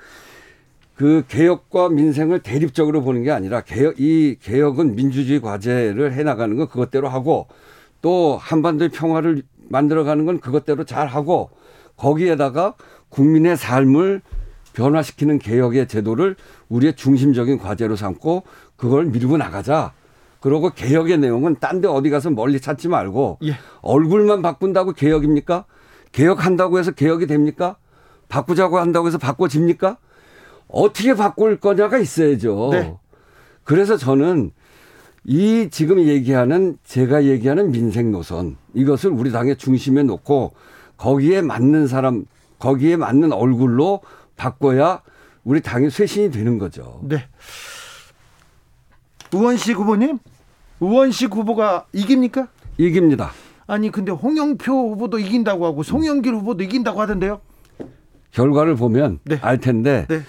D: 그 개혁과 민생을 대립적으로 보는 게 아니라 개혁 이 개혁은 민주주의 과제를 해 나가는 건 그것대로 하고 또 한반도의 평화를 만들어가는 건 그것대로 잘 하고 거기에다가 국민의 삶을 변화시키는 개혁의 제도를 우리의 중심적인 과제로 삼고 그걸 밀고 나가자. 그러고 개혁의 내용은 딴 데 어디 가서 멀리 찾지 말고 예. 얼굴만 바꾼다고 개혁입니까? 개혁한다고 해서 개혁이 됩니까? 바꾸자고 한다고 해서 바꿔집니까? 어떻게 바꿀 거냐가 있어야죠. 네. 그래서 저는 이 지금 얘기하는 제가 얘기하는 민생 노선 이것을 우리 당의 중심에 놓고 거기에 맞는 사람 거기에 맞는 얼굴로 바꿔야 우리 당의 쇄신이 되는 거죠.
A: 네. 우원식 후보님, 우원식 후보가 이깁니까?
D: 이깁니다.
A: 아니 근데 홍영표 후보도 이긴다고 하고 송영길 후보도 이긴다고 하던데요?
D: 결과를 보면 네. 알 텐데 네.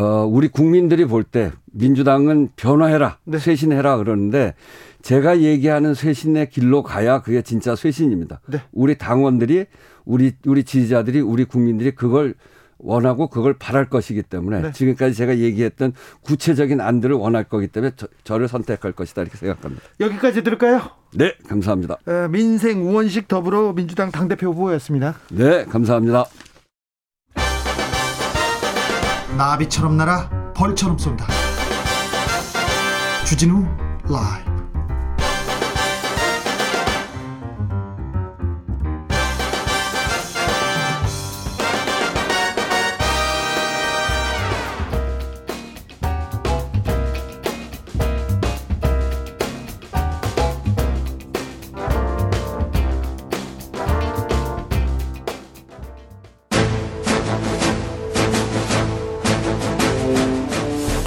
D: 어, 우리 국민들이 볼 때 민주당은 변화해라, 네. 쇄신해라 그러는데 제가 얘기하는 쇄신의 길로 가야 그게 진짜 쇄신입니다. 네. 우리 당원들이 우리 우리 지지자들이 우리 국민들이 그걸 원하고 그걸 바랄 것이기 때문에 네. 지금까지 제가 얘기했던 구체적인 안들을 원할 거기 때문에 저, 를 선택할 것이다 이렇게 생각합니다.
A: 여기까지 들을까요?
D: 네, 감사합니다.
A: 어, 민생 우원식 더불어민주당 당대표 후보였습니다.
D: 네, 감사합니다.
A: 나비처럼 날아 벌처럼 쏜다. 주진우 라이브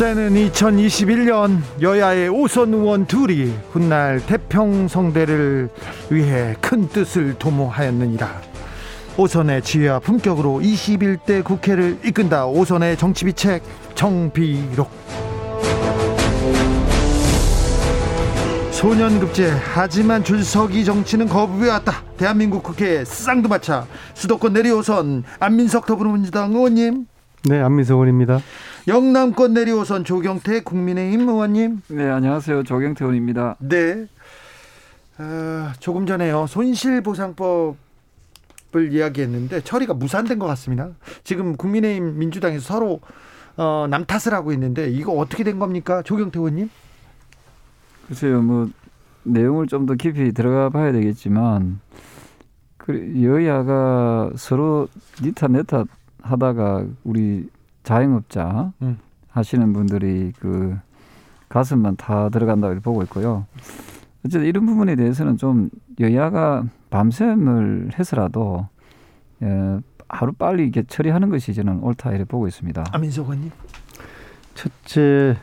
A: 때는 2021년 여야의 오선 의원 둘이 훗날 태평성대를 위해 큰 뜻을 도모하였느니라. 오선의 지혜와 품격으로 21대 국회를 이끈다. 오선의 정치비책 정비록. 소년급제 하지만 줄서기 정치는 거부해왔다. 대한민국 국회에 쌍두마차 수도권 내리오선 안민석 더불어민주당 의원님.
E: 네, 안민석 의원입니다.
A: 영남권 내리오선 조경태 국민의힘 의원님.
F: 네, 안녕하세요. 조경태 의원입니다.
A: 네. 어, 조금 전에요. 손실보상법 을 이야기했는데 처리가 무산된 것 같습니다. 지금 국민의힘 민주당에서 서로 어, 남 탓을 하고 있는데 이거 어떻게 된 겁니까, 조경태 의원님?
F: 글쎄요, 뭐 내용을 좀 더 깊이 들어가 봐야 되겠지만 그 여야가 서로 니탓 내탓 하다가 우리 자영업자 음. 하시는 분들이 그 가슴만 다 들어간다고 보고 있고요. 어쨌든 이런 부분에 대해서는 좀 여야가 밤샘을 해서라도 예, 하루 빨리 이게 처리하는 것이 저는 옳다 이렇게 보고 있습니다.
A: 아민석 의원님.
E: 첫째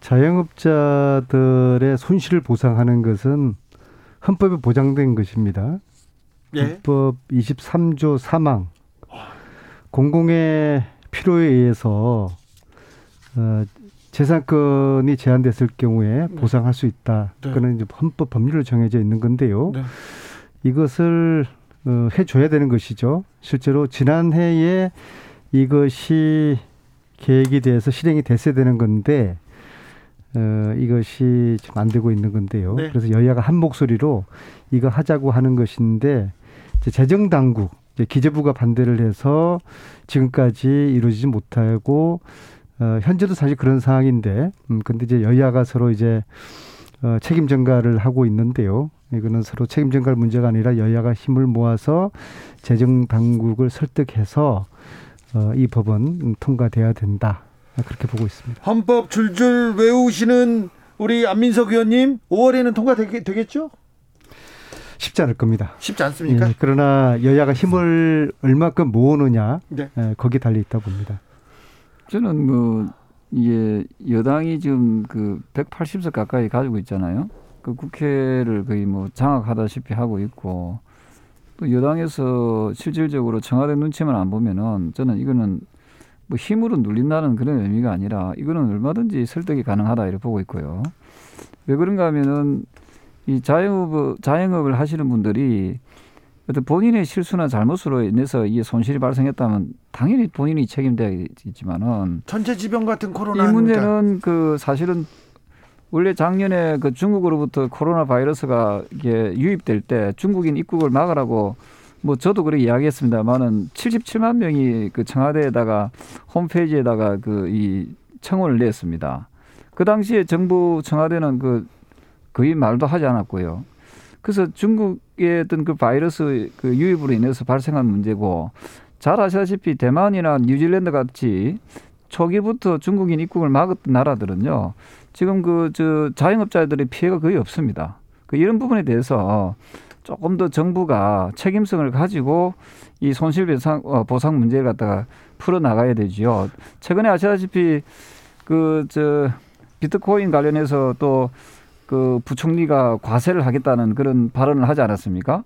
E: 자영업자들의 손실을 보상하는 것은 헌법에 보장된 것입니다. 예. 헌법 23조 3항 공공의 필요에 의해서 어, 재산권이 제한됐을 경우에 네. 보상할 수 있다. 네. 그는 이제 헌법 법률로 정해져 있는 건데요. 네. 이것을 어, 해줘야 되는 것이죠. 실제로 지난해에 이것이 계획이 돼서 실행이 됐어야 되는 건데 어, 이것이 지금 안 되고 있는 건데요. 네. 그래서 여야가 한 목소리로 이거 하자고 하는 것인데 재정 당국 기재부가 반대를 해서 지금까지 이루어지지 못하고 어, 현재도 사실 그런 상황인데 음 근데 이제 여야가 서로 이제 어, 책임 전가를 하고 있는데요. 이거는 서로 책임 전가를 문제가 아니라 여야가 힘을 모아서 재정 당국을 설득해서 어, 이 법은 통과돼야 된다. 그렇게 보고 있습니다.
A: 헌법 줄줄 외우시는 우리 안민석 의원님 5월에는 통과되겠죠?
E: 쉽지 않을 겁니다.
A: 쉽지 않습니까? 예,
E: 그러나 여야가 힘을 얼마큼 모으느냐 네. 예, 거기 달려 있다 봅니다.
F: 저는 뭐 이게 여당이 지금 그 180석 가까이 가지고 있잖아요. 그 국회를 거의 뭐 장악하다시피 하고 있고 또 여당에서 실질적으로 청와대 눈치만 안 보면은 저는 이거는 뭐 힘으로 눌린다는 그런 의미가 아니라 이거는 얼마든지 설득이 가능하다 이렇게 보고 있고요. 왜 그런가 하면은 이 자영업 자영업을 하시는 분들이 어떤 본인의 실수나 잘못으로 인해서 이게 손실이 발생했다면 당연히 본인이 책임되겠지만은
A: 천재지변 같은 코로나
F: 이 문제는 그 사실은 원래 작년에 그 중국으로부터 코로나 바이러스가 이게 유입될 때 중국인 입국을 막으라고 뭐 저도 그렇게 이야기했습니다만은 77만 명이 그 청와대에다가 홈페이지에다가 그 이 청원을 냈습니다. 그 당시에 정부 청와대는 그 거의 말도 하지 않았고요. 그래서 중국의 어떤 그 바이러스 그 유입으로 인해서 발생한 문제고 잘 아시다시피 대만이나 뉴질랜드 같이 초기부터 중국인 입국을 막았던 나라들은요. 지금 그 저 자영업자들의 피해가 거의 없습니다. 그 이런 부분에 대해서 조금 더 정부가 책임성을 가지고 이 손실배상 어, 보상 문제를 갖다가 풀어 나가야 되지요. 최근에 아시다시피 그 저 비트코인 관련해서 또 그 부총리가 과세를 하겠다는 그런 발언을 하지 않았습니까?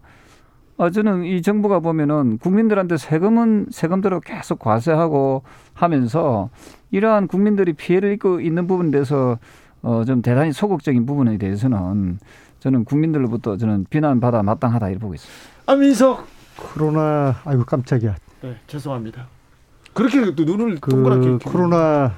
F: 어, 저는 이 정부가 보면은 국민들한테 세금은 세금대로 계속 과세하고 하면서 이러한 국민들이 피해를 입고 있는 부분에 대해서 어, 좀 대단히 소극적인 부분에 대해서는 저는 국민들로부터 저는 비난받아 마땅하다 이렇게 보고 있습니다.
A: 안민석
E: 코로나 아이고 깜짝이야.
A: 네 죄송합니다. 그렇게 또 눈을
E: 그 동그랗게 코로나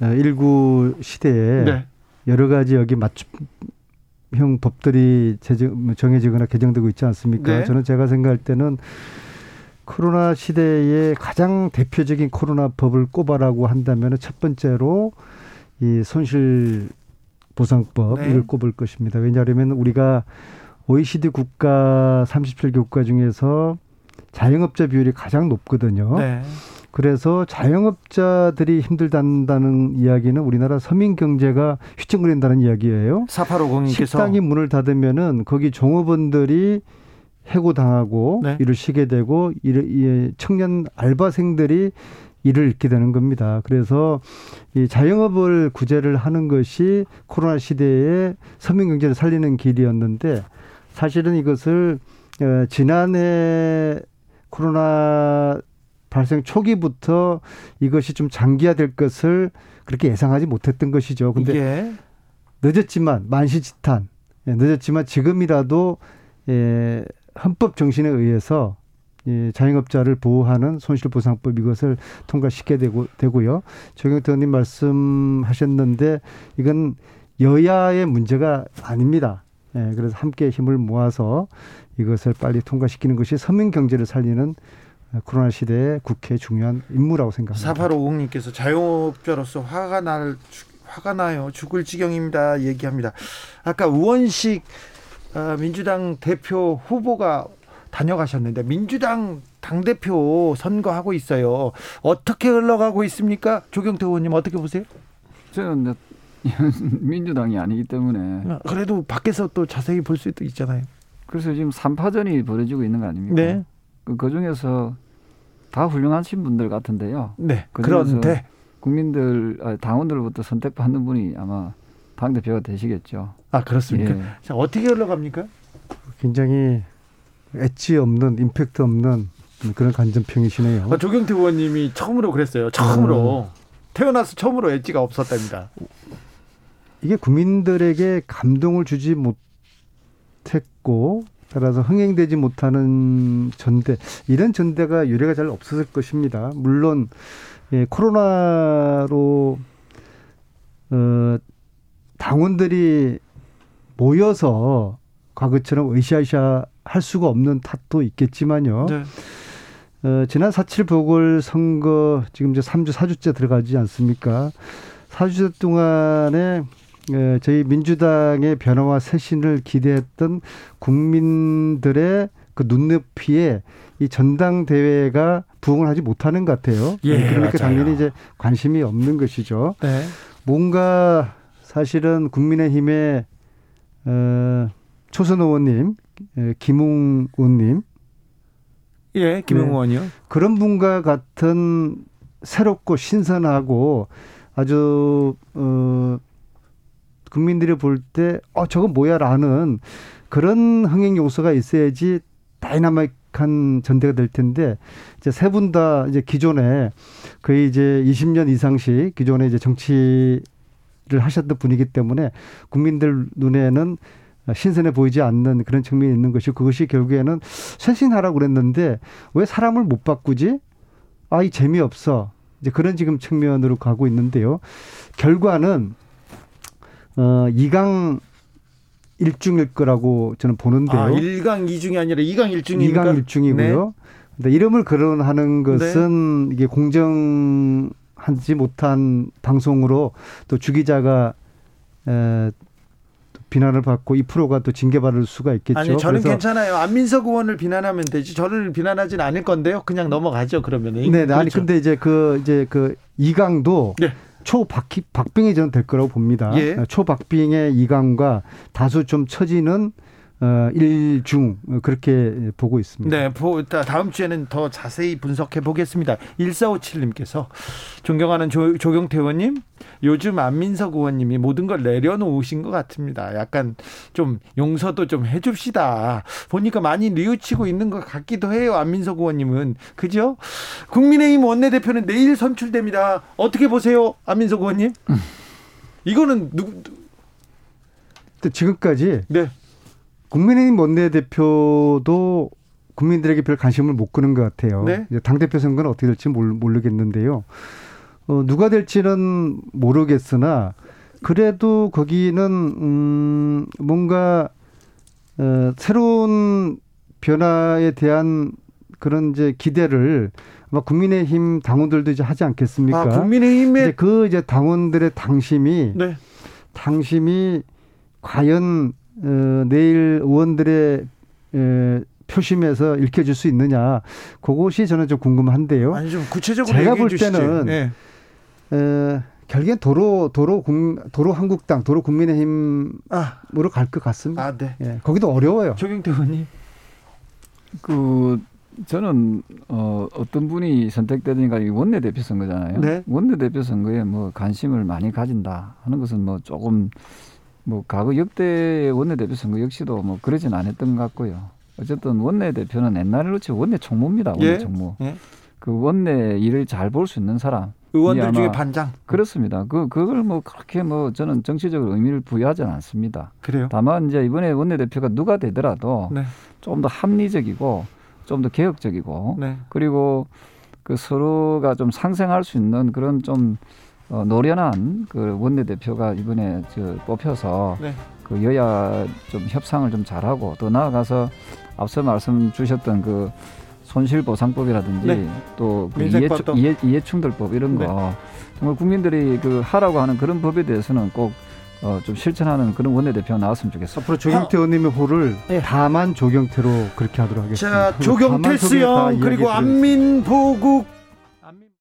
E: 19 시대에 네. 여러 가지 여기 맞춤형 법들이 제정, 정해지거나 개정되고 있지 않습니까? 네. 저는 제가 생각할 때는 코로나 시대에 가장 대표적인 코로나 법을 꼽아라고 한다면 첫 번째로 이 손실 보상법 네. 꼽을 것입니다. 왜냐하면 우리가 OECD 국가 37개 국가 중에서 자영업자 비율이 가장 높거든요. 네. 그래서 자영업자들이 힘들다는 이야기는 우리나라 서민 경제가 휘청거린다는 이야기예요.
A: 4850님께서
E: 식당이 문을 닫으면은 거기 종업원들이 해고당하고 네. 일을 쉬게 되고 일, 청년 알바생들이 일을 잃게 되는 겁니다. 그래서 이 자영업을 구제를 하는 것이 코로나 시대에 서민 경제를 살리는 길이었는데 사실은 이것을 어, 지난해 코로나 발생 초기부터 이것이 좀 장기화될 것을 그렇게 예상하지 못했던 것이죠. 근데 늦었지만 만시지탄 예, 늦었지만 지금이라도 예, 헌법 정신에 의해서 예, 자영업자를 보호하는 손실보상법 이것을 통과시켜야 되고, 되고요. 조경태 의원님 말씀하셨는데 이건 여야의 문제가 아닙니다. 예, 그래서 함께 힘을 모아서 이것을 빨리 통과시키는 것이 서민 경제를 살리는 코로나 시대의 국회 중요한 임무라고 생각합니다.
A: 4850님께서 자영업자로서 화가 날 화가 나요. 죽을 지경입니다. 얘기합니다. 아까 우원식 어, 민주당 대표 후보가 다녀가셨는데 민주당 당 대표 선거하고 있어요. 어떻게 흘러가고 있습니까? 조경태 의원님 어떻게 보세요?
F: 저는 [LAUGHS] 민주당이 아니기 때문에
A: 아, 그래도 밖에서 또 자세히 볼 수도 있잖아요.
F: 그래서 지금 3파전이 벌어지고 있는 거 아닙니까? 네. 그, 그 중에서 다 훌륭하신 분들 같은데요.
A: 네. 그 그런데
F: 국민들 아, 당원들부터 선택받는 분이 아마 당 대표가 되시겠죠.
A: 아 그렇습니까? 예. 자 어떻게 흘러갑니까?
E: 굉장히 엣지 없는 임팩트 없는 그런 간전평이시네요.
A: 아, 조경태 의원님이 처음으로 그랬어요. 처음으로 음. 태어나서 처음으로 엣지가 없었답니다.
E: 이게 국민들에게 감동을 주지 못했고 따라서 흥행되지 못하는 전대 이런 전대가 유례가 잘 없었을 것입니다. 물론 예, 코로나로 어, 당원들이 모여서 과거처럼 으쌰으쌰 할 수가 없는 탓도 있겠지만요. 네. 어, 지난 4.7 보궐선거 지금 이제 3주, 4주째 들어가지 않습니까? 4주째 동안에 에, 저희 민주당의 변화와 쇄신을 기대했던 국민들의 그 눈높이에 이 전당대회가 부응을 하지 못하는 것 같아요. 예, 그러니까 맞아요. 당연히 이제 관심이 없는 것이죠. 네. 뭔가 사실은 국민의힘의 어, 초선 의원님, 김웅 의원님,
A: 예, 김웅 네. 의원이요.
E: 그런 분과 같은 새롭고 신선하고 아주 어 국민들이 볼 때 어 저건 뭐야라는 그런 흥행 요소가 있어야지 다이나믹한 전대가 될 텐데 이제 세 분 다 이제 기존에 거의 이제 20년 이상씩 기존에 이제 정치를 하셨던 분이기 때문에 국민들 눈에는 신선해 보이지 않는 그런 측면이 있는 것이 그것이 결국에는 쇄신하라고 그랬는데 왜 사람을 못 바꾸지? 아, 이 재미없어. 이제 그런 지금 측면으로 가고 있는데요. 결과는 어, 2강 1중일 거라고 저는 보는데요. 아,
A: 1강 2중이 아니라 2강 1중입니까?
E: 2강 1중이고요. 네. 근데 이름을 거론하는 것은 네. 이게 공정하지 못한 방송으로 또 주기자가 에, 비난을 받고 이 프로가 또 징계받을 수가 있겠죠.
A: 아니 저는 괜찮아요. 안민석 의원을 비난하면 되지. 저를 비난하진 않을 건데요. 그냥 넘어가죠. 그러면.
E: 네, 네. 그렇죠. 아니 근데 이제 그 이제 그 이강도 네. 초박 박빙이 저는 될 거라고 봅니다. 예. 초박빙의 이강과 다수 좀 처지는 어, 일중 그렇게 보고 있습니다.
A: 네, 다음 주에는 더 자세히 분석해 보겠습니다. 1457님께서 존경하는 조, 조경태 의원님, 요즘 안민석 의원님이 모든 걸 내려놓으신 것 같습니다. 약간 좀 용서도 좀 해줍시다. 보니까 많이 뉘우치고 있는 것 같기도 해요. 안민석 의원님은 그죠? 국민의힘 원내대표는 내일 선출됩니다. 어떻게 보세요, 안민석 의원님? 음. 이거는 누구?
E: 지금까지 네. 국민의힘 원내대표도 국민들에게 별 관심을 못 끄는 것 같아요. 네? 당대표 선거는 어떻게 될지 모르겠는데요. 어, 누가 될지는 모르겠으나 그래도 거기는 음, 뭔가 어, 새로운 변화에 대한 그런 이제 기대를 아마 국민의힘 당원들도 이제 하지 않겠습니까? 아,
A: 국민의힘의
E: 이제 그 이제 당원들의 당심이 네. 당심이 과연 어, 내일 의원들의 에, 표심에서 읽혀질 수 있느냐 그것이 저는 좀 궁금한데요.
A: 아니 좀 구체적으로
E: 제가 볼 때는 네. 에, 결국엔 도로 도로 국 도로 한국당 도로 국민의힘으로 아. 갈것 같습니다. 아, 네. 예, 거기도 어려워요.
A: 조경태 의원님.
F: 그 저는 어, 어떤 분이 선택되든가 이 원내 대표 선거잖아요. 네. 원내 대표 선거에 뭐 관심을 많이 가진다 하는 것은 뭐 조금 뭐 과거 역대 원내 대표 선거 역시도 뭐 그러진 않았던 것 같고요. 어쨌든 원내 대표는 옛날로 치고 원내 총무입니다. 원내 예. 총무. 예. 그 원내 일을 잘 볼 수 있는 사람.
A: 의원들 중에 반장.
F: 그렇습니다. 그 그걸 뭐 그렇게 뭐 저는 정치적으로 의미를 부여하지는 않습니다.
A: 그래요.
F: 다만 이제 이번에 원내 대표가 누가 되더라도 네. 좀더 합리적이고 좀 더 개혁적이고 네. 그리고 그 서로가 좀 상생할 수 있는 그런 좀 어, 노련한 그 원내 대표가 이번에 저 뽑혀서 네. 그 여야 좀 협상을 좀 잘하고 또 나아가서 앞서 말씀 주셨던 그 손실보상법이라든지 네. 또그 이해충, 이해, 이해충돌법 이런 네. 거 정말 국민들이 그 하라고 하는 그런 법에 대해서는 꼭 어, 좀 실천하는 그런 원내대표가 나왔으면 좋겠습니다.
E: 앞으로 조경태 의원님의 호를 네. 다만 조경태로 그렇게 하도록 하겠습니다.
A: 자, 조경태 수영 그리고 안민보국